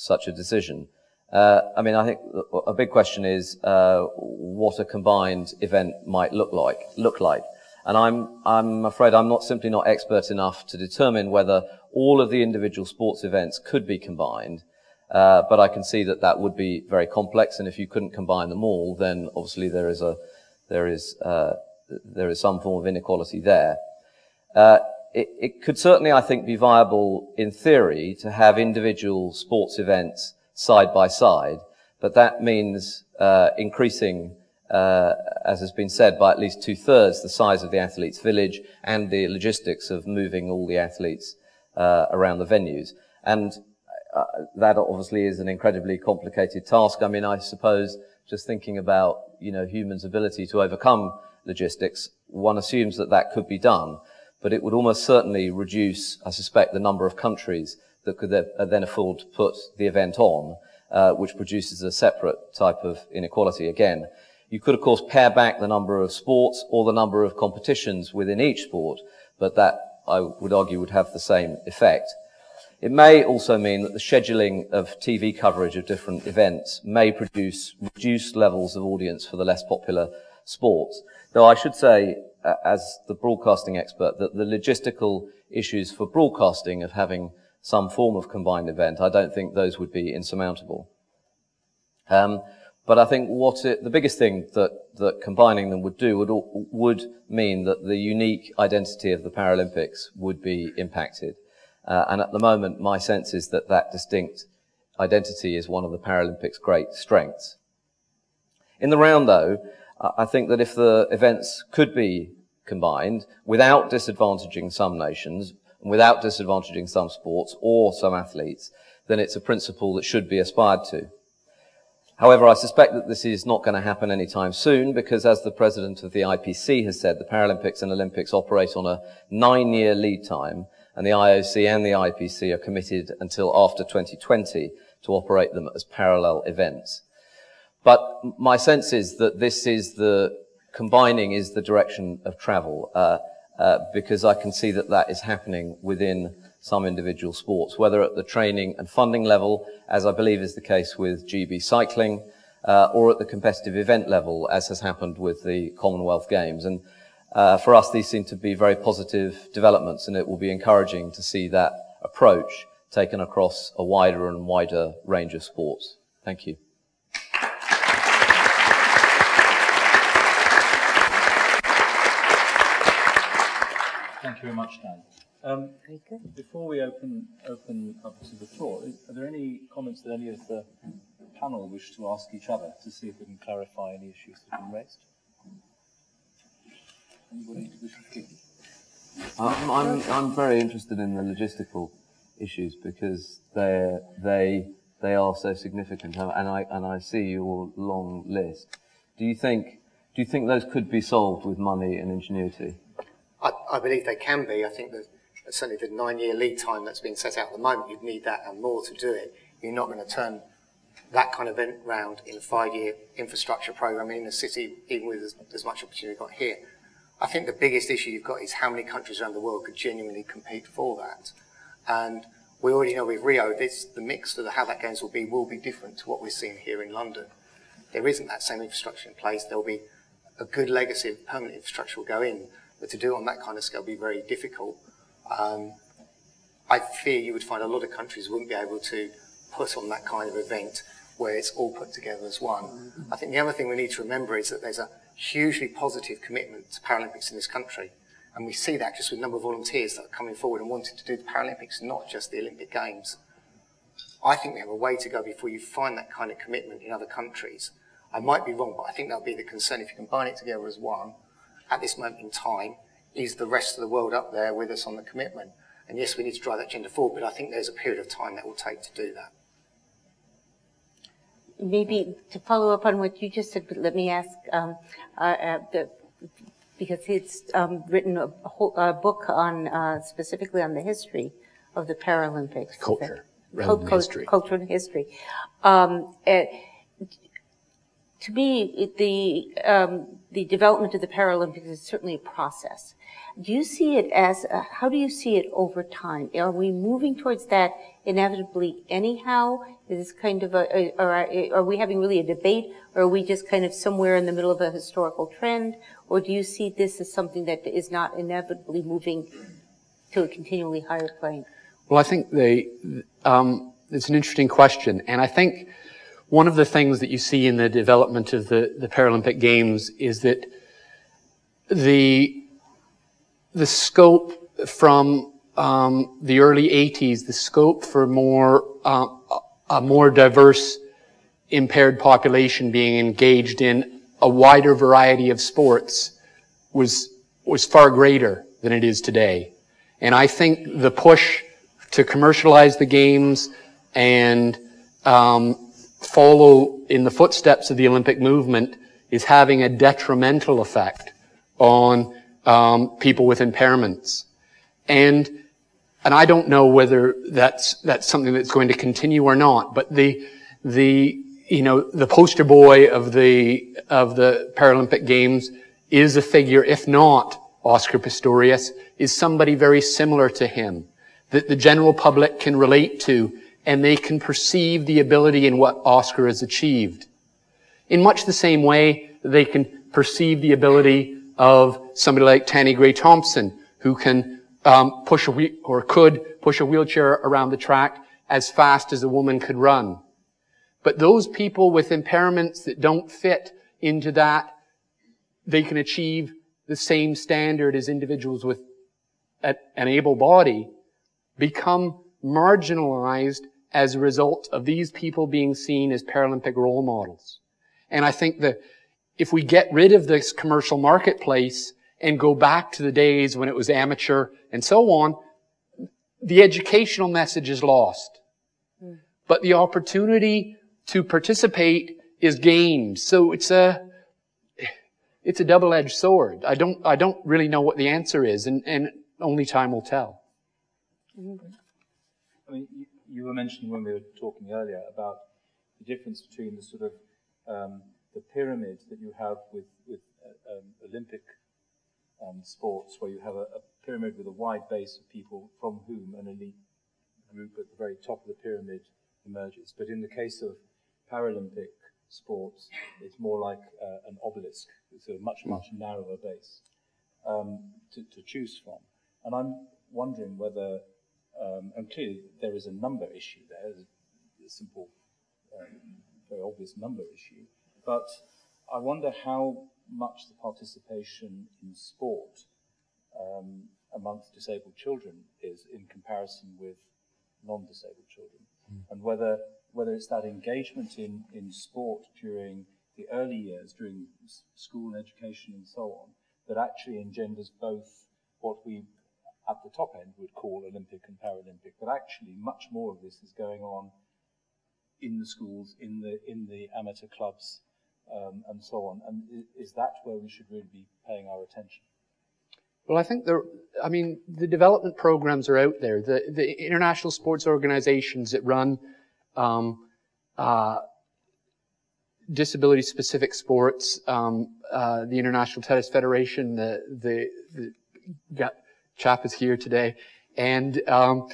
such a decision. Uh, I mean, I think a big question is uh, what a combined event might look like. Look like, and I'm I'm afraid I'm not simply not expert enough to determine whether all of the individual sports events could be combined. Uh, but I can see that that would be very complex, and if you couldn't combine them all, then obviously there is a there is uh, there is some form of inequality there. It, it, could certainly, I think, be viable in theory to have individual sports events side by side, but that means uh, increasing, uh, as has been said, by at least two thirds the size of the athletes' village and the logistics of moving all the athletes uh, around the venues. And uh, that obviously is an incredibly complicated task. I mean, I suppose just thinking about you know humans' ability to overcome logistics, one assumes that that could be done, but it would almost certainly reduce, I suspect, the number of countries that could then afford to put the event on, uh, which produces a separate type of inequality again. You could, of course, pare back the number of sports or the number of competitions within each sport, but that, I would argue, would have the same effect. It may also mean that the scheduling of TV coverage of different events may produce reduced levels of audience for the less popular sports. Though I should say, as the broadcasting expert, that the logistical issues for broadcasting of having some form of combined event, I don't think those would be insurmountable. Um, but I think what it, the biggest thing that, that combining them would do would, would mean that the unique identity of the Paralympics would be impacted. Uh, and at the moment, my sense is that that distinct identity is one of the Paralympics' great strengths. In the round, though, I think that if the events could be combined without disadvantaging some nations, and without disadvantaging some sports or some athletes, then it's a principle that should be aspired to. However, I suspect that this is not going to happen anytime soon because as the president of the IPC has said, the Paralympics and Olympics operate on a nine-year lead time and the IOC and the IPC are committed until after 2020 to operate them as parallel events. But my sense is that this is the combining is the direction of travel uh, uh, because I can see that that is happening within some individual sports, whether at the training and funding level, as I believe is the case with GB cycling, uh, or at the competitive event level, as has happened with the Commonwealth Games. And uh, for us, these seem to be very positive developments, and it will be encouraging to see that approach taken across a wider and wider range of sports. Thank you. Thank you very much, Dan. Um, very good. Before we open open up to the floor, is, are there any comments that any of the panel wish to ask each other to see if we can clarify any issues that have been raised? Anybody wish to I'm, I'm, I'm very interested in the logistical issues because they they they are so significant, and I and I see your long list. Do you think do you think those could be solved with money and ingenuity? I, I believe they can be. I think that certainly the nine-year lead time that's been set out at the moment, you'd need that and more to do it. You're not going to turn that kind of event round in a five-year infrastructure program in a city, even with as, as much opportunity you've got here. I think the biggest issue you've got is how many countries around the world could genuinely compete for that. And We already know with Rio, this, the mix of how that games will be will be different to what we're seeing here in London. There isn't that same infrastructure in place. There'll be a good legacy of permanent infrastructure will go in, but to do on that kind of scale would be very difficult. Um, I fear you would find a lot of countries wouldn't be able to put on that kind of event where it's all put together as one. I think the other thing we need to remember is that there's a hugely positive commitment to Paralympics in this country. And we see that just with the number of volunteers that are coming forward and wanting to do the Paralympics, not just the Olympic Games. I think we have a way to go before you find that kind of commitment in other countries. I might be wrong, but I think that'll be the concern if you combine it together as one. At this moment in time, is the rest of the world up there with us on the commitment? And yes, we need to drive that agenda forward, but I think there's a period of time that will take to do that. Maybe to follow up on what you just said, but let me ask, um, uh, uh, the, because he's um, written a, whole, a book on uh, specifically on the history of the Paralympics. Culture, The, rather than history. Culture and history. Um, uh, to me, it, the um, the development of the Paralympics is certainly a process. Do you see it as a, how do you see it over time? Are we moving towards that inevitably anyhow? Is this kind of a, are, are we having really a debate, or are we just kind of somewhere in the middle of a historical trend, or do you see this as something that is not inevitably moving to a continually higher plane? Well, I think they, um, it's an interesting question, and I think one of the things that you see in the development of the, the Paralympic Games is that the the scope from um, the early 80s, the scope for more uh, a more diverse impaired population being engaged in a wider variety of sports was was far greater than it is today. And I think the push to commercialize the games and um, follow in the footsteps of the Olympic movement is having a detrimental effect on um, people with impairments. And and I don't know whether that's that's something that's going to continue or not. But the the you know the poster boy of the of the Paralympic Games is a figure, if not Oscar Pistorius, is somebody very similar to him that the general public can relate to and they can perceive the ability in what Oscar has achieved. In much the same way, they can perceive the ability of somebody like Tanni Grey-Thompson, who can um, push a wheel, or could push a wheelchair around the track as fast as a woman could run. But those people with impairments that don't fit into that, they can achieve the same standard as individuals with an able body, become marginalized as a result of these people being seen as Paralympic role models. And I think that if we get rid of this commercial marketplace and go back to the days when it was amateur and so on, the educational message is lost. Mm. But the opportunity to participate is gained. So it's a, it's a double-edged sword. I don't, I don't really know what the answer is, and, and only time will tell. Mm-hmm. You, were mentioning when we were talking earlier about the difference between the sort of um, the pyramid that you have with, with uh, um, Olympic um, sports, where you have a, a, pyramid with a wide base of people from whom an elite group at the very top of the pyramid emerges. But in the case of Paralympic sports, it's more like uh, an obelisk. It's a much, much narrower base um, to, to, choose from. And I'm wondering whether, um, and clearly there is a number issue there, a simple, um, very obvious number issue, but I wonder how much the participation in sport um, amongst disabled children is in comparison with non-disabled children, mm. and whether whether it's that engagement in, in sport during the early years, during school and education and so on, that actually engenders both what we at the top end would call Olympic and Paralympic, but actually much more of this is going on in the schools, in the in the amateur clubs, um, and so on. And is that where we should really be paying our attention? Well, I think there, I mean, the development programs are out there. The, the international sports organizations that run um, uh, disability-specific sports, um, uh, the International Tennis Federation, the, the, the chap is here today, and um,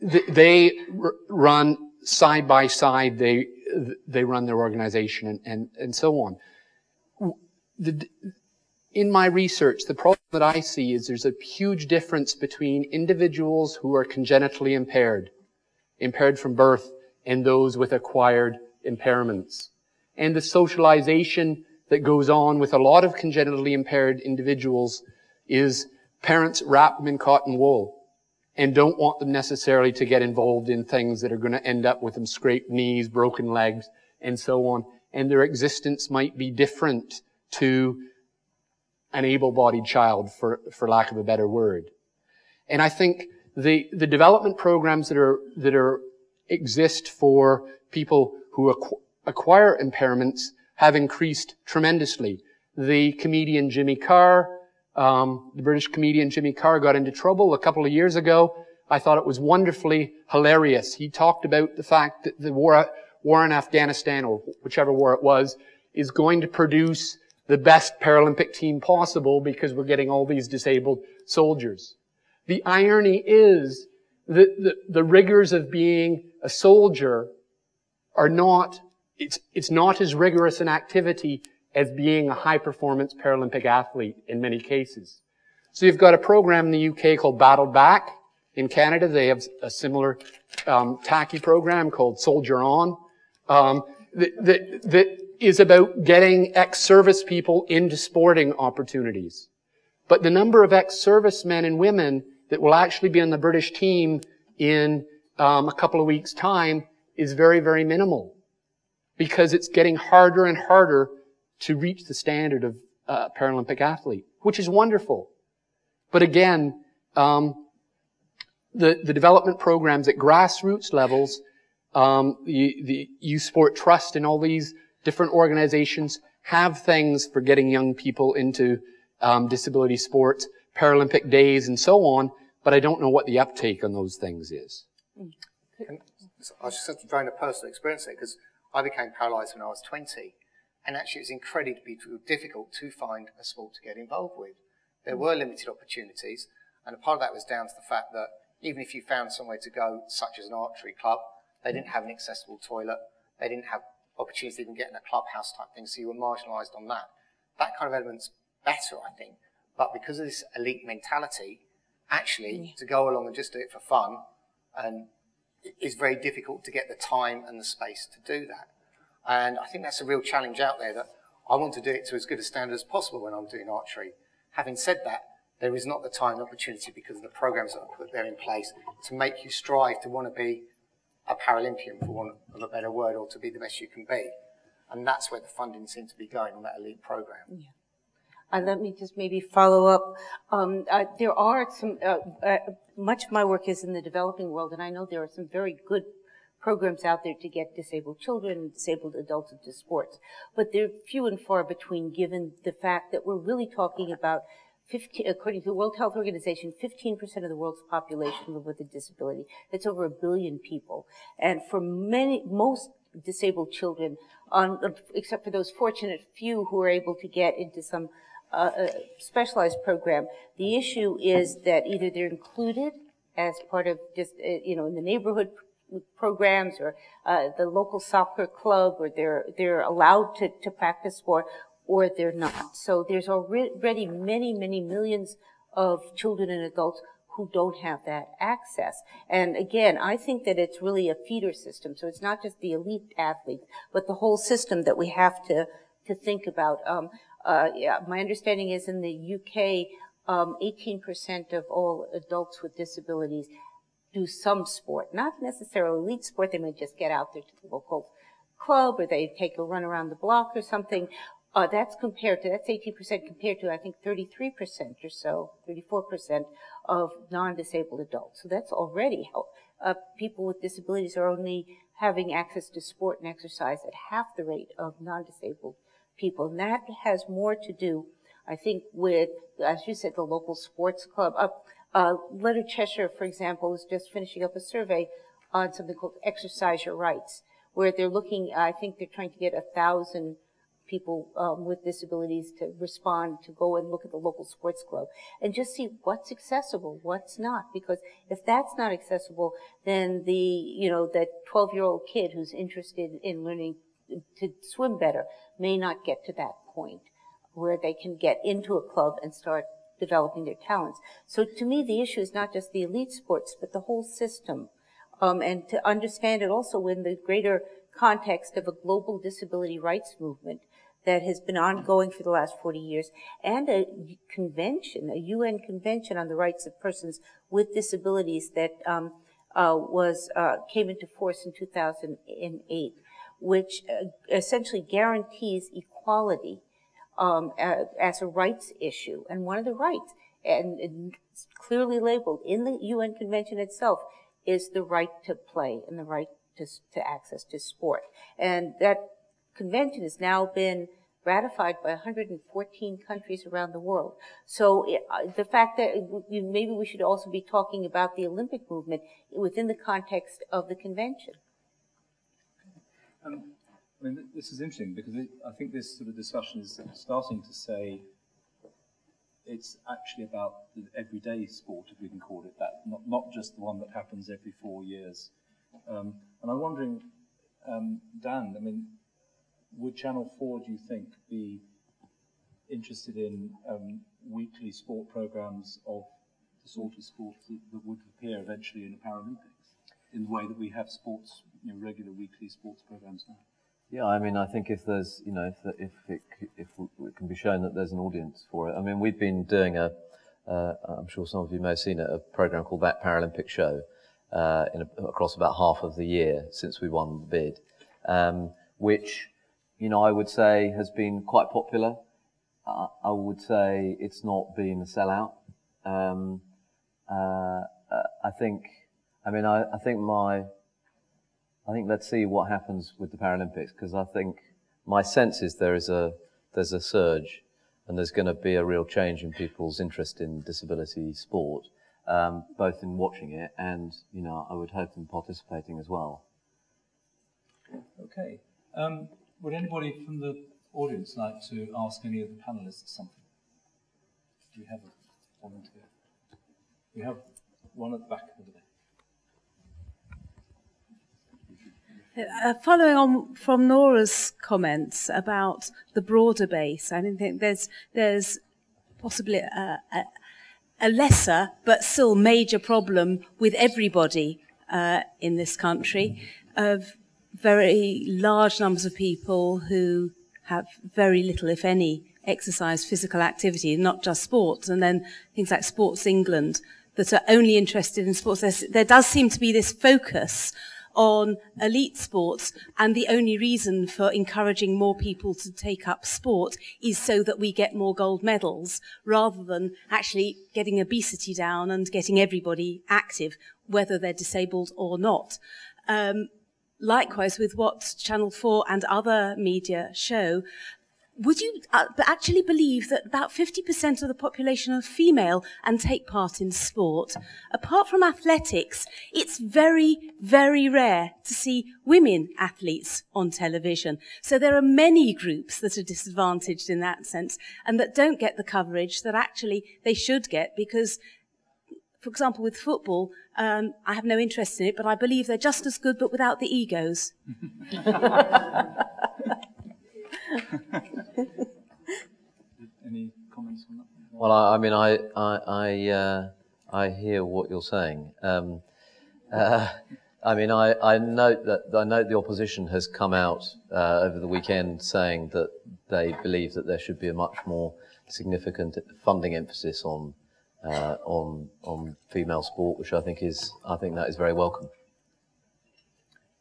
th- they r- run side by side. They they run their organization and and, and so on. The, in my research, the problem that I see is there's a huge difference between individuals who are congenitally impaired, impaired from birth, and those with acquired impairments. And the socialization that goes on with a lot of congenitally impaired individuals is parents wrap them in cotton wool and don't want them necessarily to get involved in things that are going to end up with them scraped knees, broken legs, and so on. And their existence might be different to an able-bodied child, for, for lack of a better word. And I think the, the development programs that are, that are, exist for people who acqu- acquire impairments have increased tremendously. The comedian Jimmy Carr, um, the British comedian Jimmy Carr got into trouble a couple of years ago. I thought it was wonderfully hilarious. He talked about the fact that the war, war in Afghanistan, or whichever war it was, is going to produce the best Paralympic team possible because we're getting all these disabled soldiers. The irony is that the, the rigors of being a soldier are not, it's, it's not as rigorous an activity as being a high performance Paralympic athlete in many cases. So you've got a program in the UK called Battle Back. In Canada, they have a similar um, tacky program called Soldier On um, that, that, that is about getting ex-service people into sporting opportunities. But the number of ex-servicemen and women that will actually be on the British team in um, a couple of weeks' time is very, very minimal. Because it's getting harder and harder to reach the standard of uh, Paralympic athlete, which is wonderful. But again, um, the, the development programs at grassroots levels, um, the, the Youth Sport Trust and all these different organizations have things for getting young people into um, disability sports, Paralympic days, and so on, but I don't know what the uptake on those things is. And I was just trying a personal experience there because I became paralysed when I was 20, and actually it was incredibly difficult to find a sport to get involved with. There were limited opportunities, and a part of that was down to the fact that even if you found somewhere to go, such as an archery club, they didn't have an accessible toilet, they didn't have opportunities to even get in a clubhouse type thing, so you were marginalised on that. That kind of element's better, I think. But because of this elite mentality, actually, yeah. to go along and just do it for fun, and it's very difficult to get the time and the space to do that. And I think that's a real challenge out there that I want to do it to as good a standard as possible when I'm doing archery. Having said that, there is not the time and opportunity because of the programs that are put there in place to make you strive to want to be a Paralympian, for want of a better word, or to be the best you can be. And that's where the funding seems to be going on that elite program. Yeah. Uh, let me just maybe follow up. Um, uh, there are some, uh, uh, much of my work is in the developing world, and I know there are some very good programs out there to get disabled children and disabled adults into sports. But they're few and far between given the fact that we're really talking about 15, according to the World Health Organization, 15% of the world's population live with a disability. That's over a billion people. And for many, most disabled children, on, except for those fortunate few who are able to get into some uh, uh, specialized program, the issue is that either they're included as part of just, uh, you know, in the neighborhood programs or uh, the local soccer club or they're they're allowed to, to practice sport or they're not. So there's already many, many millions of children and adults who don't have that access. And again, I think that it's really a feeder system. So it's not just the elite athletes, but the whole system that we have to, to think about. Um, uh, yeah, my understanding is in the UK, um, 18% of all adults with disabilities do some sport, not necessarily elite sport. They may just get out there to the local club or they take a run around the block or something. Uh, that's compared to, that's 18% compared to, I think, 33% or so, 34% of non-disabled adults. So that's already help. Uh, people with disabilities are only having access to sport and exercise at half the rate of non-disabled people. And that has more to do, I think, with, as you said, the local sports club. Uh, uh, Leonard Cheshire, for example, is just finishing up a survey on something called Exercise Your Rights, where they're looking, I think they're trying to get a thousand people um, with disabilities to respond, to go and look at the local sports club and just see what's accessible, what's not. Because if that's not accessible, then the, you know, that 12 year old kid who's interested in learning to swim better may not get to that point where they can get into a club and start developing their talents. So to me, the issue is not just the elite sports, but the whole system. Um, and to understand it also in the greater context of a global disability rights movement that has been ongoing for the last 40 years and a convention, a UN convention on the rights of persons with disabilities that um, uh, was uh, came into force in 2008, which uh, essentially guarantees equality um, as a rights issue. And one of the rights, and clearly labeled in the UN convention itself, is the right to play and the right to, to access to sport. And that convention has now been ratified by 114 countries around the world. So uh, the fact that maybe we should also be talking about the Olympic movement within the context of the convention. Um, I mean, this is interesting because it, I think this sort of discussion is starting to say it's actually about the everyday sport, if we can call it that, not, not just the one that happens every four years. Um, and I'm wondering, um, Dan, I mean, would Channel 4, do you think, be interested in um, weekly sport programs of the sort of sport that, that, would appear eventually in the Paralympics, in the way that we have sports, you know, regular weekly sports programs now? Yeah, I mean, I think if there's, you know, if if it, if it can be shown that there's an audience for it. I mean, we've been doing a, uh, I'm sure some of you may have seen it, a program called That Paralympic Show, uh, a, across about half of the year since we won the bid, um, which, you know, I would say has been quite popular. Uh, I would say it's not been a sellout. Um, uh, uh I think, I mean, I, I think my I think let's see what happens with the Paralympics because I think my sense is there is a there's a surge and there's going to be a real change in people's interest in disability sport, um, both in watching it and you know I would hope in participating as well. Okay. Um, would anybody from the audience like to ask any of the panelists something? Do we have a volunteer? We have one at the back of there. Uh, following on from Nora's comments about the broader base, I think there's there's possibly a, a, a lesser but still major problem with everybody uh, in this country of very large numbers of people who have very little, if any, exercise physical activity, not just sports, and then things like Sports England that are only interested in sports. There's, there does seem to be this focus on elite sports, and the only reason for encouraging more people to take up sport is so that we get more gold medals, rather than actually getting obesity down and getting everybody active, whether they're disabled or not. Um, likewise, with what Channel 4 and other media show, would you uh, actually believe that about 50% of the population are female and take part in sport? Apart from athletics, it's very, very rare to see women athletes on television. So there are many groups that are disadvantaged in that sense and that don't get the coverage that actually they should get because for example, with football, um, I have no interest in it, but I believe they're just as good, but without the egos. Any comments on that? Well, I, I mean, I I I, uh, I, hear what you're saying. Um, uh, I mean, I, I note that I note the opposition has come out uh, over the weekend saying that they believe that there should be a much more significant funding emphasis on uh, on on female sport, which I think is I think that is very welcome.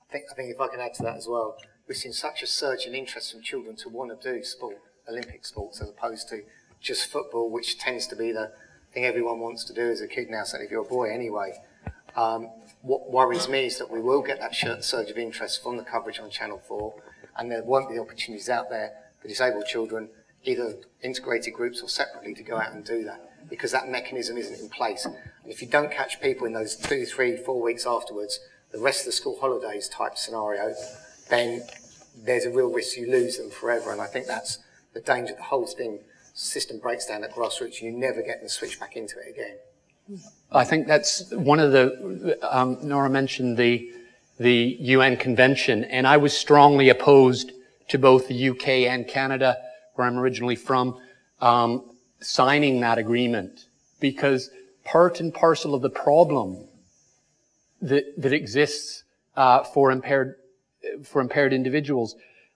I think I think if I can add to that as well, we've seen such a surge in interest from children to want to do sport, Olympic sports, as opposed to just football, which tends to be the thing everyone wants to do as a kid now, certainly if you're a boy anyway. Um, what worries me is that we will get that surge of interest from the coverage on Channel 4, and there won't be opportunities out there for disabled children, either integrated groups or separately, to go out and do that, because that mechanism isn't in place. And if you don't catch people in those two, three, four weeks afterwards, the rest of the school holidays type scenario, then there's a real risk you lose them forever. And I think that's the danger. The whole thing system breaks down at grassroots. You never get them switched back into it again. I think that's one of the, um, Nora mentioned the, the UN convention, and I was strongly opposed to both the UK and Canada, where I'm originally from, um, signing that agreement because part and parcel of the problem that, that exists uh, for impaired for impaired individuals,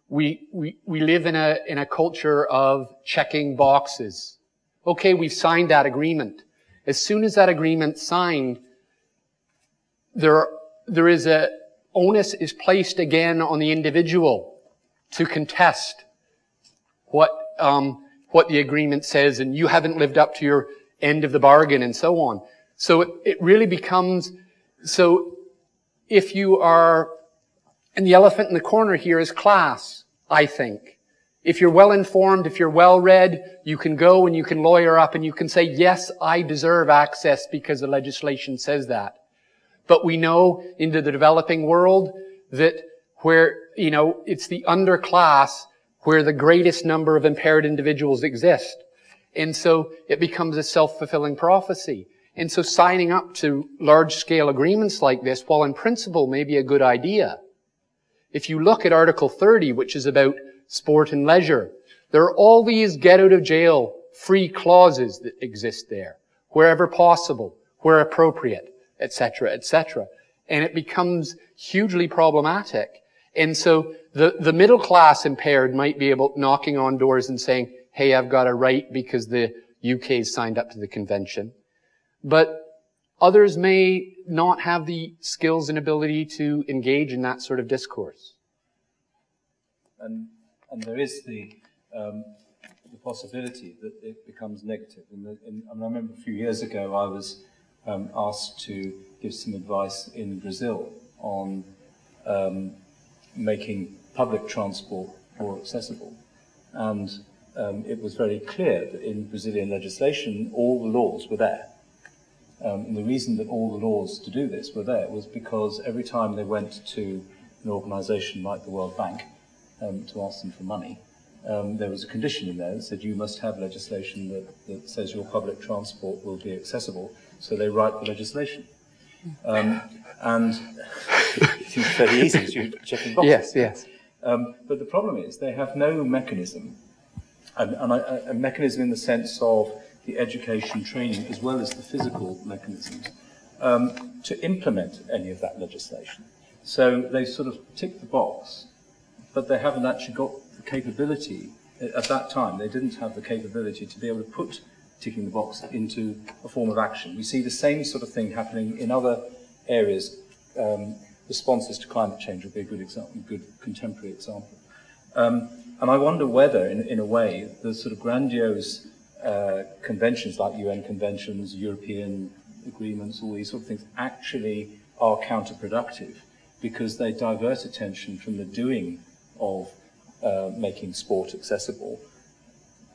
we, we, we live in a, in a culture of checking boxes. Okay, we've signed that agreement. As soon as that agreement signed, there, there is a onus is placed again on the individual to contest what um, what the agreement says, and you haven't lived up to your end of the bargain, and so on. So it, it really becomes so. If you are, and the elephant in the corner here is class. I think. If you're well informed, if you're well read, you can go and you can lawyer up and you can say, yes, I deserve access because the legislation says that. But we know into the developing world that where, you know, it's the underclass where the greatest number of impaired individuals exist. And so it becomes a self-fulfilling prophecy. And so signing up to large-scale agreements like this, while in principle may be a good idea, if you look at Article 30, which is about sport and leisure, there are all these get out of jail free clauses that exist there, wherever possible, where appropriate, etc., etc. And it becomes hugely problematic. And so the, the middle class impaired might be able, knocking on doors and saying, hey, I've got a right because the UK signed up to the convention. But others may not have the skills and ability to engage in that sort of discourse. And, and there is the, um, the possibility that it becomes negative. In the, in, I remember a few years ago I was um, asked to give some advice in Brazil on um, making public transport more accessible. And um, it was very clear that in Brazilian legislation, all the laws were there. Um, and the reason that all the laws to do this were there was because every time they went to an organization like the World Bank um, to ask them for money, um, there was a condition in there that said you must have legislation that, that says your public transport will be accessible. So they write the legislation. Um, and it seems fairly easy as you're checking boxes. Yes, yes. Um, but the problem is they have no mechanism, and, and a, a, mechanism in the sense of the education, training, as well as the physical mechanisms, um, to implement any of that legislation. So they sort of tick the box, but they haven't actually got the capability. At that time, they didn't have the capability to be able to put ticking the box into a form of action. We see the same sort of thing happening in other areas. Um, responses to climate change would be a good example, good contemporary example. Um, and I wonder whether, in, in a way, the sort of grandiose uh, conventions like UN conventions, European agreements, all these sort of things actually are counterproductive because they divert attention from the doing of uh, making sport accessible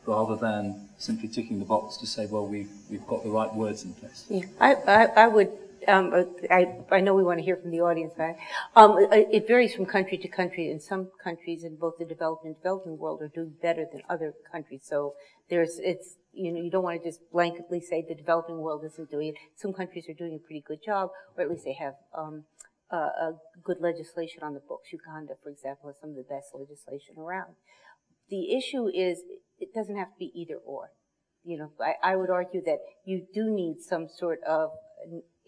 rather than simply ticking the box to say, well, we've, we've got the right words in place. Yeah, I, I, I would um, uh, I, I know we want to hear from the audience. but Um, it varies from country to country, and some countries in both the developed and developing world are doing better than other countries. So there's, it's, you know, you don't want to just blanketly say the developing world isn't doing it. Some countries are doing a pretty good job, or at least they have um, a good legislation on the books. Uganda, for example, has some of the best legislation around. The issue is it doesn't have to be either or. You know, I, I would argue that you do need some sort of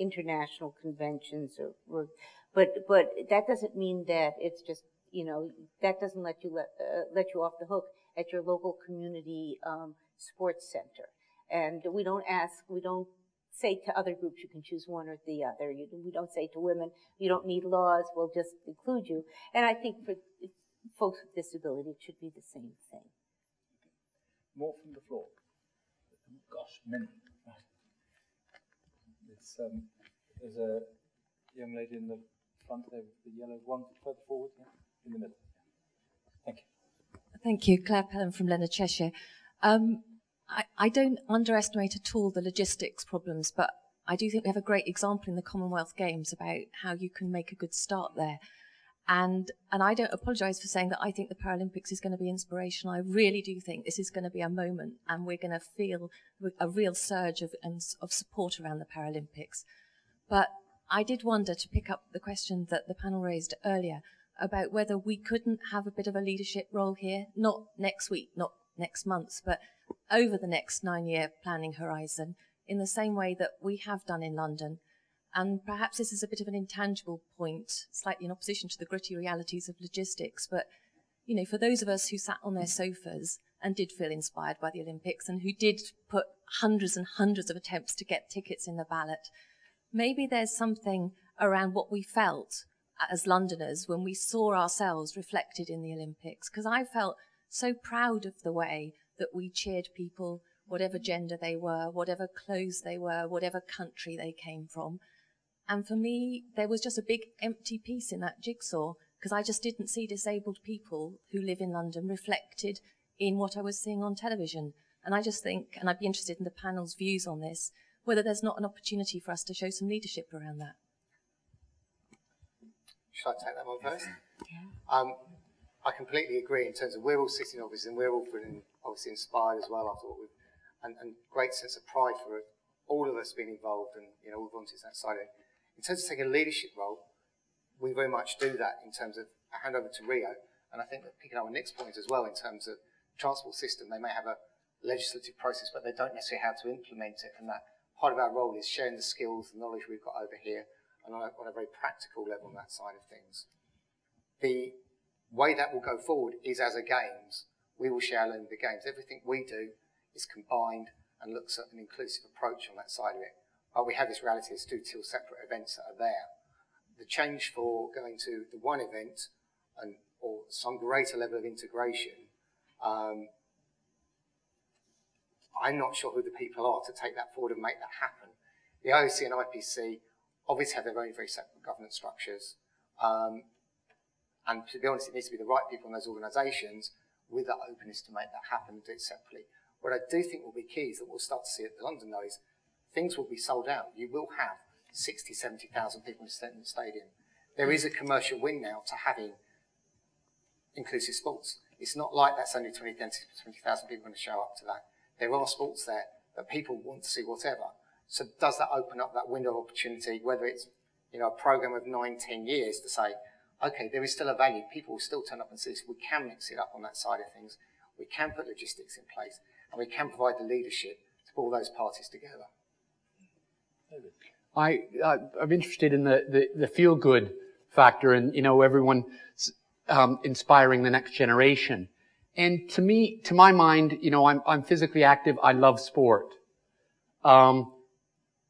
international conventions or, or but but that doesn't mean that it's just you know that doesn't let you let uh, let you off the hook at your local community um, sports center. And we don't ask we don't say to other groups you can choose one or the other. You, we don't say to women you don't need laws we'll just include you. And i think for folks with disability it should be the same thing. More from the floor. Gosh many it's, um, there's a young lady in the front there with the yellow one further forward, yeah, in the middle. Thank you. Thank you. Clare Pelham from Leonard Cheshire. Um, I, I don't underestimate at all the logistics problems, but I do think we have a great example in the Commonwealth Games about how you can make a good start there. And, and I don't apologize for saying that I think the Paralympics is going to be inspirational. I really do think this is going to be a moment and we're going to feel a real surge of, of support around the Paralympics. But I did wonder to pick up the question that the panel raised earlier about whether we couldn't have a bit of a leadership role here, not next week, not next month, but over the next nine year planning horizon in the same way that we have done in London and perhaps this is a bit of an intangible point, slightly in opposition to the gritty realities of logistics. But, you know, for those of us who sat on their sofas and did feel inspired by the Olympics and who did put hundreds and hundreds of attempts to get tickets in the ballot, maybe there's something around what we felt as Londoners when we saw ourselves reflected in the Olympics. Because I felt so proud of the way that we cheered people, whatever gender they were, whatever clothes they were, whatever country they came from. And for me, there was just a big empty piece in that jigsaw because I just didn't see disabled people who live in London reflected in what I was seeing on television. And I just think, and I'd be interested in the panel's views on this, whether there's not an opportunity for us to show some leadership around that. Should I take that one first? Yeah. Um, I completely agree in terms of we're all sitting obviously and we're all feeling obviously inspired as well after what we've and, and great sense of pride for all of us being involved and you know we've wanted that side of it. In terms of taking a leadership role, we very much do that in terms of a handover to Rio. And I think that picking up on Nick's point as well in terms of transport system, they may have a legislative process, but they don't necessarily how to implement it. And that part of our role is sharing the skills, the knowledge we've got over here, and on a, on a very practical level on that side of things. The way that will go forward is as a games. We will share our the games. Everything we do is combined and looks at an inclusive approach on that side of it but we have this reality as two, separate events that are there. The change for going to the one event and or some greater level of integration, um, I'm not sure who the people are to take that forward and make that happen. The IOC and IPC obviously have their very, very separate governance structures. Um, and to be honest, it needs to be the right people in those organisations with that openness to make that happen and do it separately. What I do think will be key is that we'll start to see at the London is things will be sold out. You will have 60, 70,000 people in the stadium. There is a commercial win now to having inclusive sports. It's not like that's only 20,000 20, people going to show up to that. There are sports there that people want to see whatever. So does that open up that window of opportunity, whether it's you know, a program of nine, ten years to say, okay, there is still a value. People will still turn up and see this. We can mix it up on that side of things. We can put logistics in place and we can provide the leadership to pull those parties together. I, uh, I'm interested in the, the, the feel good factor and, you know, everyone um, inspiring the next generation. And to me, to my mind, you know, I'm, I'm physically active. I love sport. Um,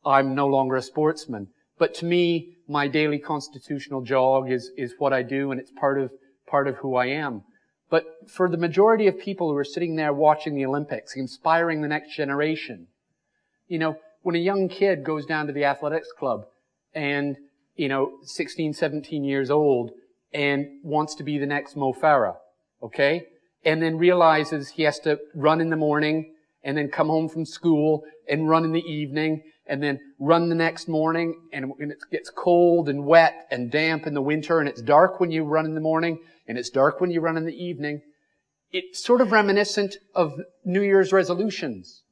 I'm no longer a sportsman. But to me, my daily constitutional jog is, is what I do and it's part of, part of who I am. But for the majority of people who are sitting there watching the Olympics, inspiring the next generation, you know, when a young kid goes down to the athletics club and, you know, 16, 17 years old and wants to be the next Mo Farah, okay? And then realizes he has to run in the morning and then come home from school and run in the evening and then run the next morning and it gets cold and wet and damp in the winter and it's dark when you run in the morning and it's dark when you run in the evening. It's sort of reminiscent of New Year's resolutions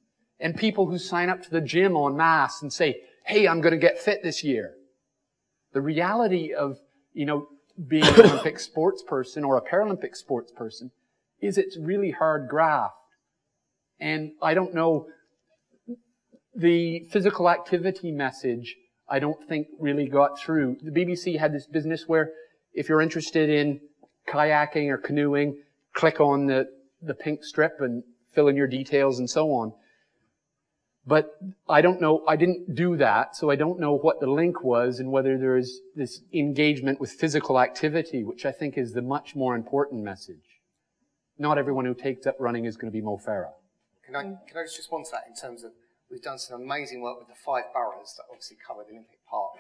and people who sign up to the gym en masse and say, hey, I'm going to get fit this year. The reality of, you know, being an Olympic sports person or a Paralympic sports person is it's really hard graft. And I don't know, the physical activity message, I don't think really got through. The BBC had this business where if you're interested in kayaking or canoeing, click on the, the pink strip and fill in your details and so on. But I don't know, I didn't do that, so I don't know what the link was and whether there is this engagement with physical activity, which I think is the much more important message. Not everyone who takes up running is going to be Mo Farah. Can I, can I just respond to that in terms of we've done some amazing work with the five boroughs that obviously cover the Olympic Park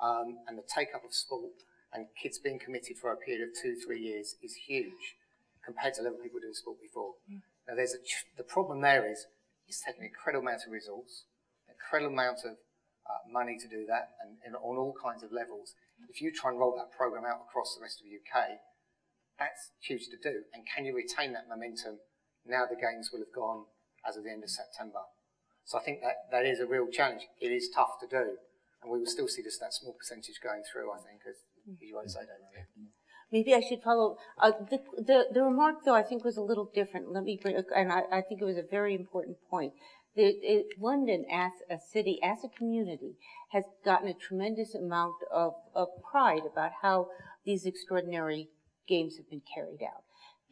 um, and the take up of sport and kids being committed for a period of two, three years is huge compared to the level people doing sport before. Mm. Now there's a, the problem there is it's taken an incredible amount of resource, incredible amount of uh, money to do that, and, and, on all kinds of levels. if you try and roll that program out across the rest of the UK, that's huge to do. And can you retain that momentum now the games will have gone as of the end of September? So I think that, that is a real challenge. It is tough to do. And we will still see just that small percentage going through, I think, as you guys say, don't Maybe I should follow. Uh, the, the, the remark, though, I think was a little different. Let me bring, and I, I think it was a very important point. The, it, London, as a city, as a community, has gotten a tremendous amount of, of pride about how these extraordinary games have been carried out.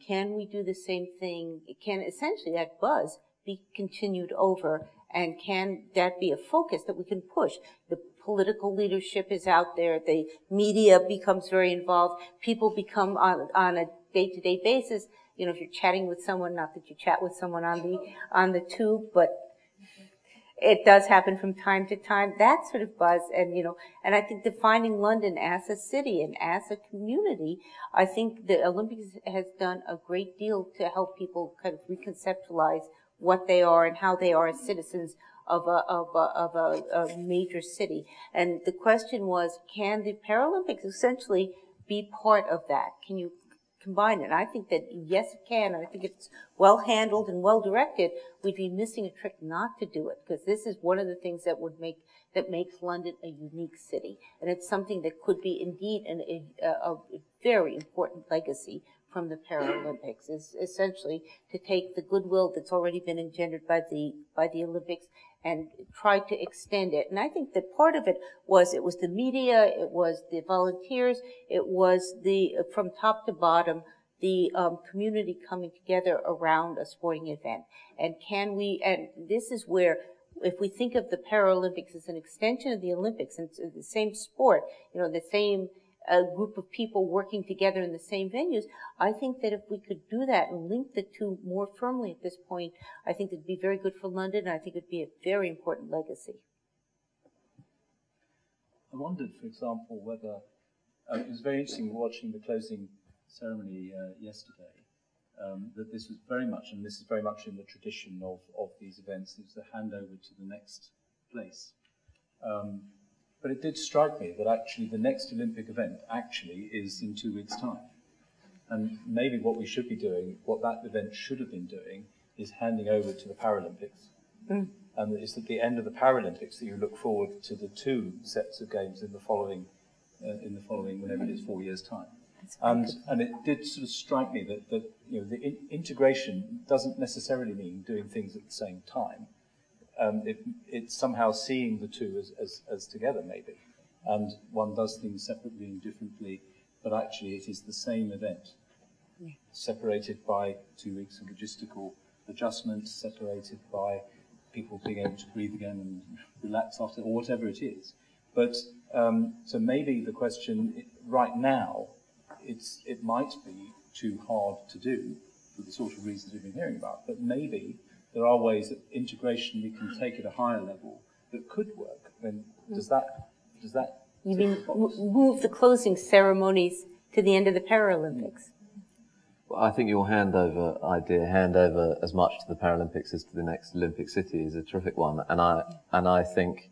Can we do the same thing? Can essentially that buzz be continued over and can that be a focus that we can push? The political leadership is out there. The media becomes very involved. People become on, on a day-to-day basis. You know, if you're chatting with someone, not that you chat with someone on the, on the tube, but it does happen from time to time. That sort of buzz and, you know, and I think defining London as a city and as a community, I think the Olympics has done a great deal to help people kind of reconceptualize what they are and how they are as citizens of a, of a, of a, a major city. And the question was, can the Paralympics essentially be part of that? Can you combine it? And I think that yes, it can. I think it's well handled and well directed. We'd be missing a trick not to do it because this is one of the things that would make that makes London a unique city, and it's something that could be indeed an, a, a very important legacy from the Paralympics is essentially to take the goodwill that's already been engendered by the by the Olympics and try to extend it. And I think that part of it was it was the media, it was the volunteers, it was the from top to bottom the um, community coming together around a sporting event. And can we? And this is where. If we think of the Paralympics as an extension of the Olympics and the same sport, you know, the same a group of people working together in the same venues. I think that if we could do that and link the two more firmly at this point, I think it'd be very good for London. I think it'd be a very important legacy. I wondered, for example, whether uh, it was very interesting watching the closing ceremony uh, yesterday. Um, that this was very much, and this is very much in the tradition of, of these events, it was the handover to the next place. Um, but it did strike me that actually the next Olympic event actually is in two weeks' time. And maybe what we should be doing, what that event should have been doing, is handing over to the Paralympics. Mm. And it's at the end of the Paralympics that you look forward to the two sets of games in the following, uh, in the following, whenever it is, four years' time. And, and it did sort of strike me that, that you know, the in- integration doesn't necessarily mean doing things at the same time um, it, it's somehow seeing the two as, as, as together, maybe. And one does things separately and differently, but actually it is the same event, yeah. separated by two weeks of logistical adjustment, separated by people being able to breathe again and relax after, or whatever it is. But um, so maybe the question right now, it's, it might be too hard to do for the sort of reasons we've been hearing about, but maybe there are ways that integration we can take at a higher level that could work. Then does that does that you mean move the closing ceremonies to the end of the Paralympics? Well, I think your handover idea, handover as much to the Paralympics as to the next Olympic city, is a terrific one. And I and I think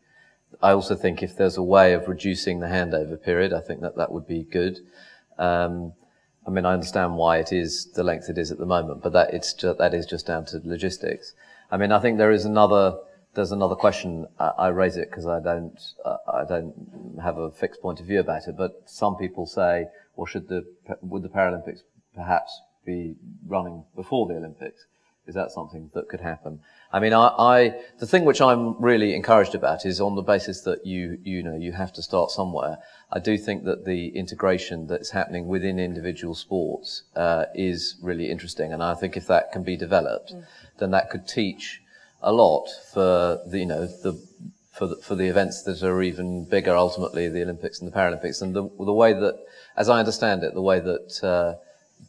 I also think if there's a way of reducing the handover period, I think that that would be good. Um, I mean, I understand why it is the length it is at the moment, but that it's just, that is just down to logistics. I mean, I think there is another there's another question. I, I raise it because I don't uh, I don't have a fixed point of view about it. But some people say, well, should the would the Paralympics perhaps be running before the Olympics? Is that something that could happen? I mean, I, I, the thing which I'm really encouraged about is on the basis that you, you know, you have to start somewhere. I do think that the integration that's happening within individual sports uh, is really interesting, and I think if that can be developed, mm. then that could teach a lot for the, you know, the for the, for the events that are even bigger ultimately, the Olympics and the Paralympics, and the, the way that, as I understand it, the way that uh,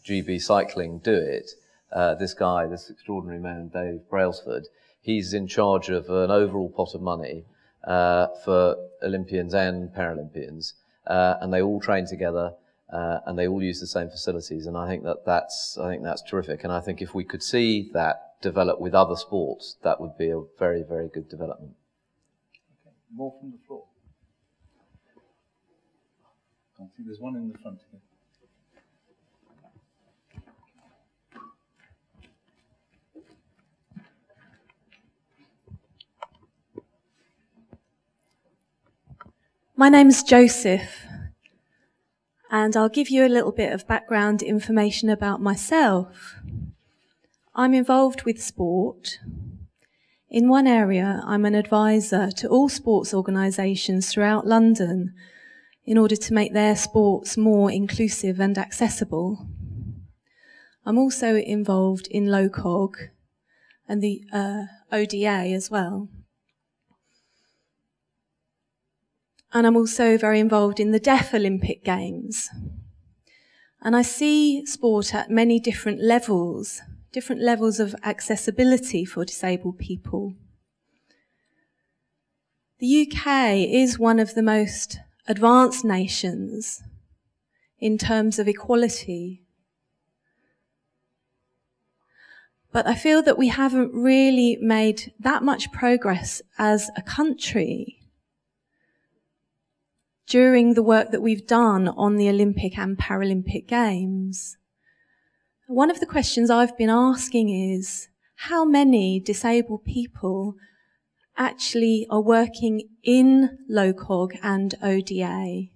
GB cycling do it uh, this guy, this extraordinary man, Dave Brailsford, he's in charge of an overall pot of money uh, for Olympians and Paralympians, uh, and they all train together. Uh, and they all use the same facilities, and I think that that's I think that's terrific. And I think if we could see that develop with other sports, that would be a very very good development. Okay. More from the floor. I think there's one in the front here. My name's Joseph, and I'll give you a little bit of background information about myself. I'm involved with sport. In one area, I'm an advisor to all sports organisations throughout London in order to make their sports more inclusive and accessible. I'm also involved in LOCOG and the uh, ODA as well. And I'm also very involved in the Deaf Olympic Games. And I see sport at many different levels, different levels of accessibility for disabled people. The UK is one of the most advanced nations in terms of equality. But I feel that we haven't really made that much progress as a country during the work that we've done on the Olympic and Paralympic Games. One of the questions I've been asking is, how many disabled people actually are working in LOCOG and ODA?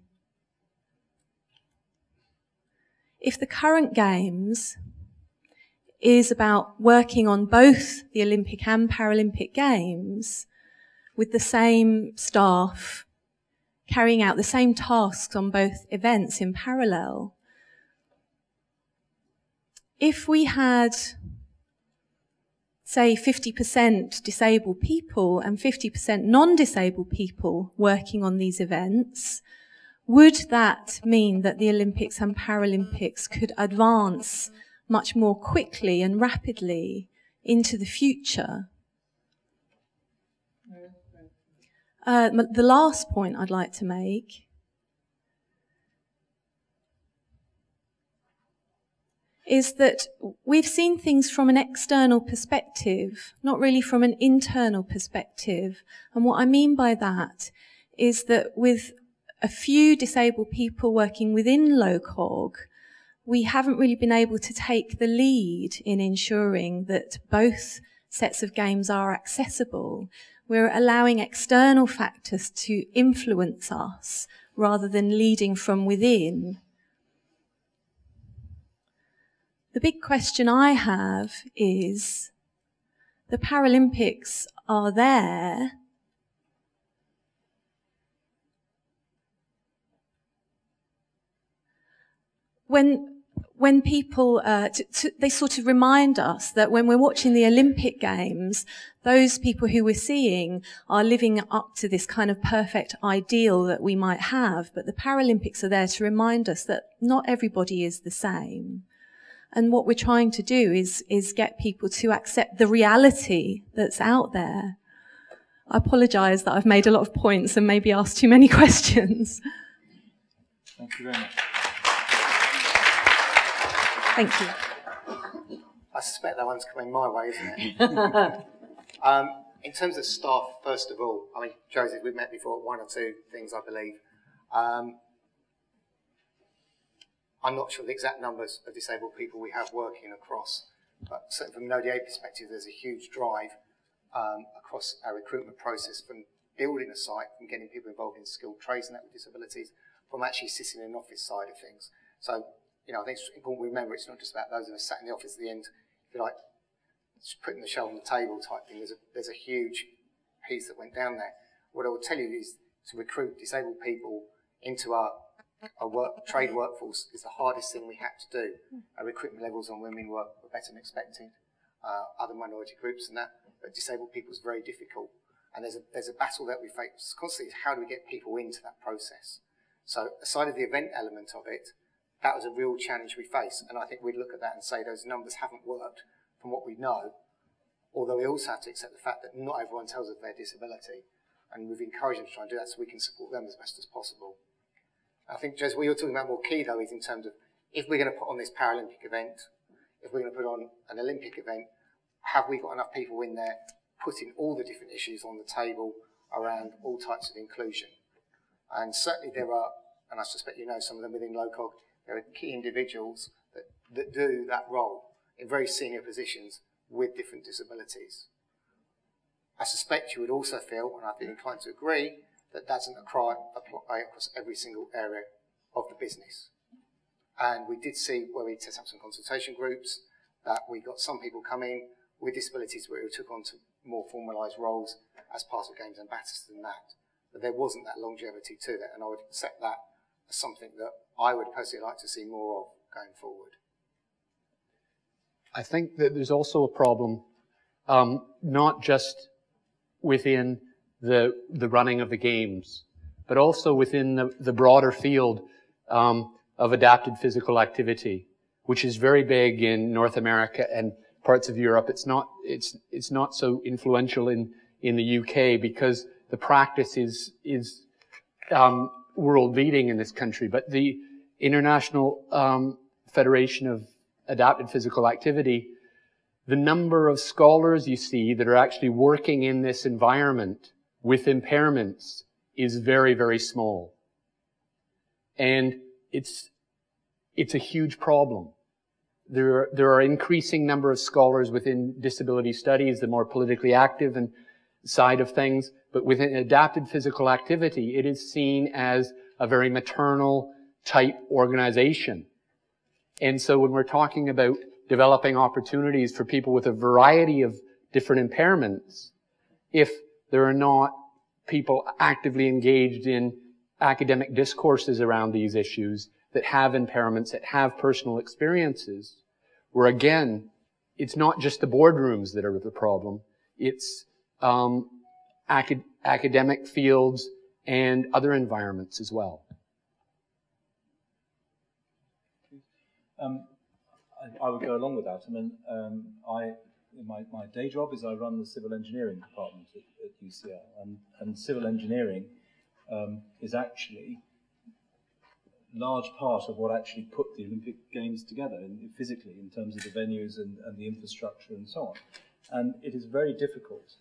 If the current Games is about working on both the Olympic and Paralympic Games with the same staff carrying out the same tasks on both events in parallel. If we had, say, 50% disabled people and 50% non-disabled people working on these events, would that mean that the Olympics and Paralympics could advance much more quickly and rapidly into the future? Uh, the last point I'd like to make is that we've seen things from an external perspective, not really from an internal perspective. And what I mean by that is that with a few disabled people working within LOCOG, we haven't really been able to take the lead in ensuring that both sets of games are accessible. We're allowing external factors to influence us rather than leading from within. The big question I have is the Paralympics are there. When when people, uh, to, to, they sort of remind us that when we're watching the Olympic Games, those people who we're seeing are living up to this kind of perfect ideal that we might have. But the Paralympics are there to remind us that not everybody is the same. And what we're trying to do is, is get people to accept the reality that's out there. I apologize that I've made a lot of points and maybe asked too many questions. Thank you very much. Thank you. I suspect that one's coming my way, isn't it? um, in terms of staff, first of all, I mean, Joseph, we've met before, one or two things, I believe. Um, I'm not sure the exact numbers of disabled people we have working across, but certainly from an ODA perspective, there's a huge drive um, across our recruitment process from building a site, from getting people involved in skilled trades and that with disabilities, from actually sitting in an office side of things. So you know, I think it's important we remember it's not just about those of us sat in the office at the end, if you like, putting the shelf on the table type thing. There's a, there's a huge piece that went down there. What I will tell you is to recruit disabled people into our, our work, trade workforce is the hardest thing we had to do. Our recruitment levels on women were, were better than expected, uh, other minority groups and that, but disabled people is very difficult. And there's a, there's a battle that we face constantly is how do we get people into that process? So aside of the event element of it, that was a real challenge we face. And I think we'd look at that and say those numbers haven't worked from what we know. Although we also have to accept the fact that not everyone tells us their disability. And we've encouraged them to try and do that so we can support them as best as possible. I think, Jez, what you're talking about more key though is in terms of if we're going to put on this Paralympic event, if we're going to put on an Olympic event, have we got enough people in there putting all the different issues on the table around all types of inclusion? And certainly there are and I suspect you know some of them within LOCOG, there are key individuals that, that do that role in very senior positions with different disabilities. I suspect you would also feel, and I'd be inclined to agree, that doesn't apply across every single area of the business. And we did see where we set up some consultation groups that we got some people coming with disabilities where we took on to more formalised roles as part of games and batters than that. But there wasn't that longevity to that, and I would accept that as something that I would personally like to see more of going forward. I think that there's also a problem, um, not just within the, the running of the games, but also within the, the broader field um, of adapted physical activity, which is very big in North America and parts of Europe. It's not, it's, it's not so influential in, in the UK because the practice is, is um, world leading in this country. But the International um, Federation of Adapted Physical Activity, the number of scholars you see that are actually working in this environment with impairments is very, very small. And it's, it's a huge problem. There are, there are increasing number of scholars within disability studies, the more politically active and side of things, but within adapted physical activity, it is seen as a very maternal type organization. And so when we're talking about developing opportunities for people with a variety of different impairments, if there are not people actively engaged in academic discourses around these issues that have impairments, that have personal experiences, where again, it's not just the boardrooms that are the problem, it's um, acad- academic fields and other environments as well. Um, I, I, would go along with that. I mean, um, I my, my day job is I run the civil engineering department at, at UCL, and, and civil engineering um, is actually large part of what actually put the Olympic Games together in, physically in terms of the venues and, and, the infrastructure and so on. And it is very difficult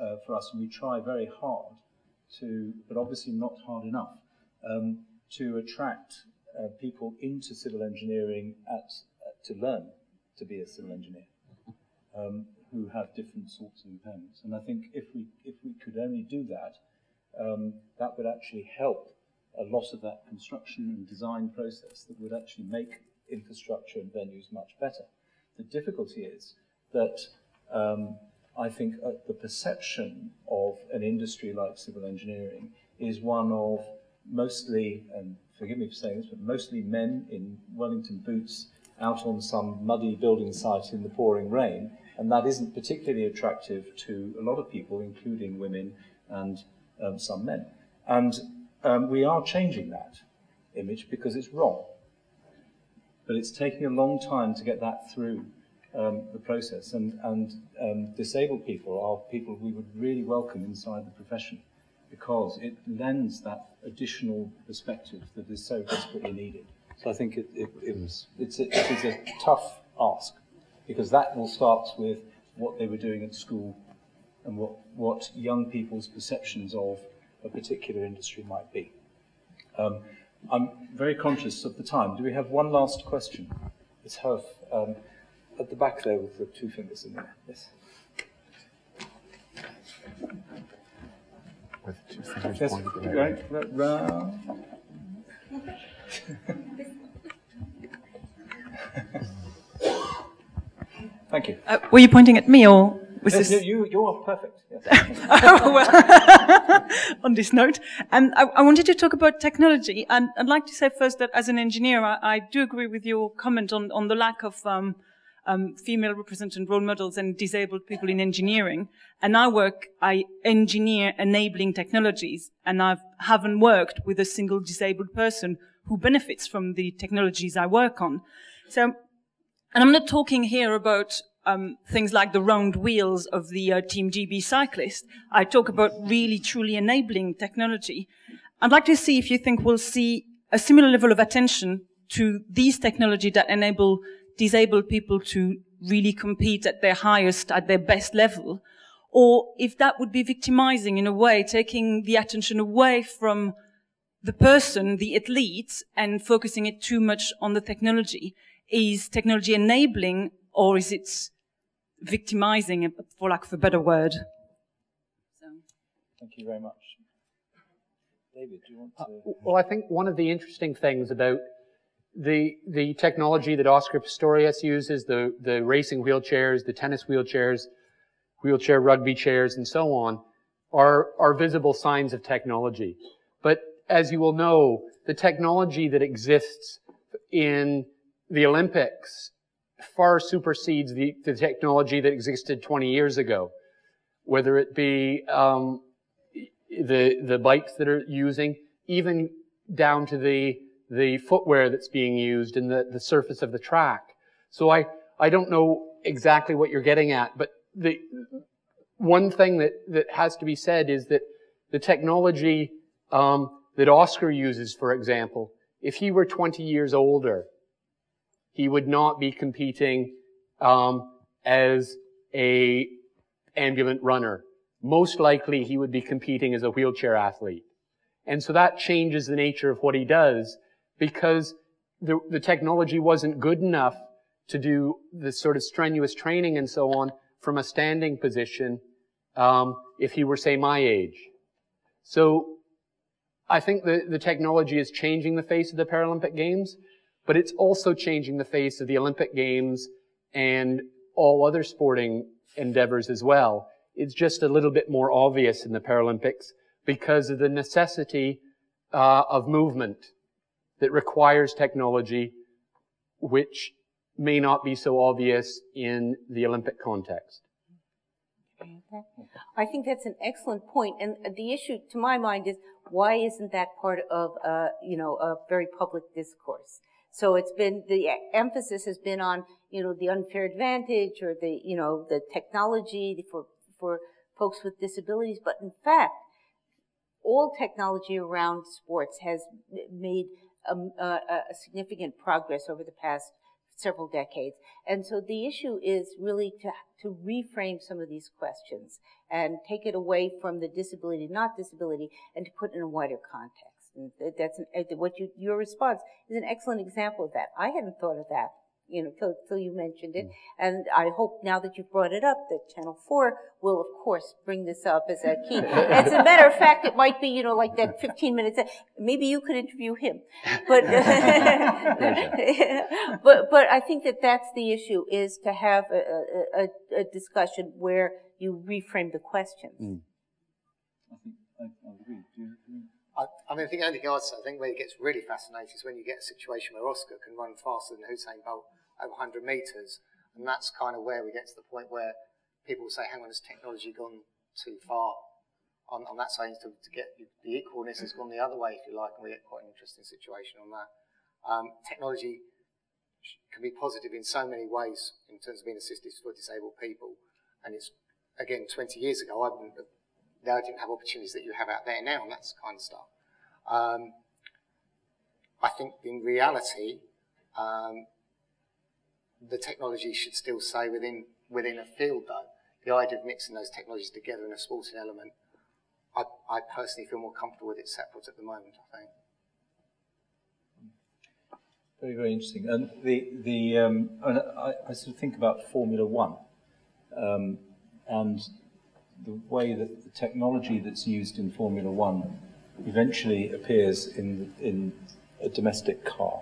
uh, for us, and we try very hard to, but obviously not hard enough, um, to attract uh, people into civil engineering at, to learn to be a civil engineer um, who have different sorts of impairments. And I think if we, if we could only do that, um, that would actually help a lot of that construction and design process that would actually make infrastructure and venues much better. The difficulty is that um, I think uh, the perception of an industry like civil engineering is one of mostly, and forgive me for saying this, but mostly men in Wellington boots out on some muddy building site in the pouring rain, and that isn't particularly attractive to a lot of people, including women and um, some men. And um, we are changing that image because it's wrong. But it's taking a long time to get that through um, the process, and, and um, disabled people are people we would really welcome inside the profession because it lends that additional perspective that is so desperately needed. So I think it, it, it was, it's a, it is a tough ask because that will start with what they were doing at school and what, what young people's perceptions of a particular industry might be. Um, I'm very conscious of the time. Do we have one last question? Let's have um, at the back there with the two fingers in there. Yes. With two fingers yes, pointed right, round. Thank you. Uh, were you pointing at me or was yes, this? You, you are perfect. Yes. oh, well, on this note, um, I, I, wanted to talk about technology, and I'd like to say first that as an engineer, I, I do agree with your comment on, on the lack of um, um, female represented role models and disabled people in engineering. And I work, I engineer enabling technologies, and I haven't worked with a single disabled person who benefits from the technologies I work on. So and I'm not talking here about um, things like the round wheels of the uh, Team GB cyclist. I talk about really truly enabling technology. I'd like to see if you think we'll see a similar level of attention to these technology that enable disabled people to really compete at their highest, at their best level, or if that would be victimizing in a way, taking the attention away from the person, the athlete, and focusing it too much on the technology? Is technology enabling or is it victimizing, for lack of a better word? So. Thank you very much. David, do you want to? Uh, well, I think one of the interesting things about the the technology that Oscar Pistorius uses, the the racing wheelchairs, the tennis wheelchairs, wheelchair rugby chairs, and so on, are are visible signs of technology. But as you will know, the technology that exists in the Olympics far supersedes the, the technology that existed 20 years ago. Whether it be um, the the bikes that are using, even down to the the footwear that's being used and the, the surface of the track. So I, I don't know exactly what you're getting at, but the one thing that, that has to be said is that the technology um, that Oscar uses, for example, if he were 20 years older, he would not be competing um, as a ambulant runner. Most likely, he would be competing as a wheelchair athlete. And so that changes the nature of what he does because the, the technology wasn't good enough to do the sort of strenuous training and so on from a standing position um, if he were, say, my age. So I think the, the technology is changing the face of the Paralympic Games, but it's also changing the face of the Olympic Games and all other sporting endeavors as well. It's just a little bit more obvious in the Paralympics because of the necessity uh, of movement that requires technology which may not be so obvious in the Olympic context. I think that's an excellent point. And the issue, to my mind, is why isn't that part of, uh, you know, a very public discourse? So it's been, the emphasis has been on, you know, the unfair advantage or the, you know, the technology for, for folks with disabilities. But in fact, all technology around sports has made a, a, a significant progress over the past several decades. And so the issue is really to, to reframe some of these questions and take it away from the disability, not disability, and to put it in a wider context. And that's an, uh, what you, your response is an excellent example of that. I hadn't thought of that you know, till, till you mentioned it. Mm. And I hope now that you've brought it up that Channel 4 will, of course, bring this up as a key. as a matter of fact, it might be, you know, like that 15 minutes. Maybe you could interview him. But, but, but I think that that's the issue is to have a, a, a discussion where you reframe the questions. Mm. I think I, I agree. Do you agree? I, I mean, I think the only thing I'd say, I think where it gets really fascinating is when you get a situation where Oscar can run faster than Usain Bolt over 100 metres. And that's kind of where we get to the point where people say, hang on, has technology gone too far on, on that side to, to get the equalness has gone the other way, if you like, and we get quite an interesting situation on that. Um, technology can be positive in so many ways in terms of being assistive for disabled people. And it's, again, 20 years ago, I have, they didn't have opportunities that you have out there now, and that's kind of stuff. Um, I think in reality, um, the technology should still stay within within a field though. The idea of mixing those technologies together in a sporting element, I, I personally feel more comfortable with it separate at the moment, I think. Very, very interesting. And the, the um, I, I, sort of think about Formula One um, and the way that the technology that's used in Formula One eventually appears in, in a domestic car.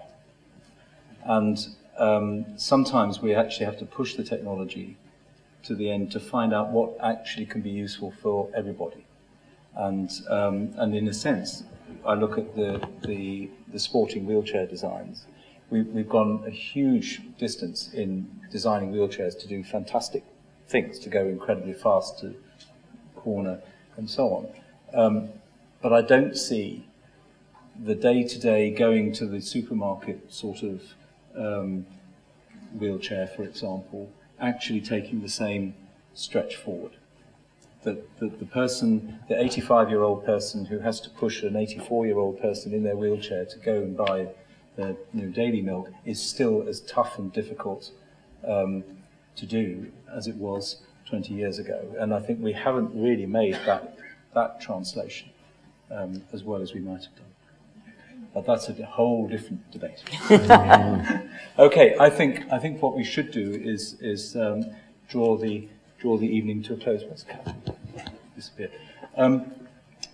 And um, sometimes we actually have to push the technology to the end to find out what actually can be useful for everybody. And, um, and in a sense, I look at the, the, the sporting wheelchair designs. We, we've gone a huge distance in designing wheelchairs to do fantastic things, to go incredibly fast to corner and so on. Um, but I don't see the day to day going to the supermarket sort of um, wheelchair, for example, actually taking the same stretch forward. That the, the person, the 85 year old person who has to push an 84 year old person in their wheelchair to go and buy their you know, daily milk is still as tough and difficult um, to do as it was 20 years ago. And I think we haven't really made that, that translation um, as well as we might have done. But that's a whole different debate. okay, I think I think what we should do is is um, draw the draw the evening to a close. What's disappeared? Um,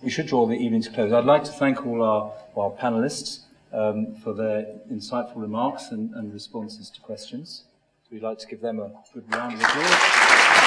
we should draw the evening to close. I'd like to thank all our, our panelists um, for their insightful remarks and, and responses to questions. We'd like to give them a good round of applause.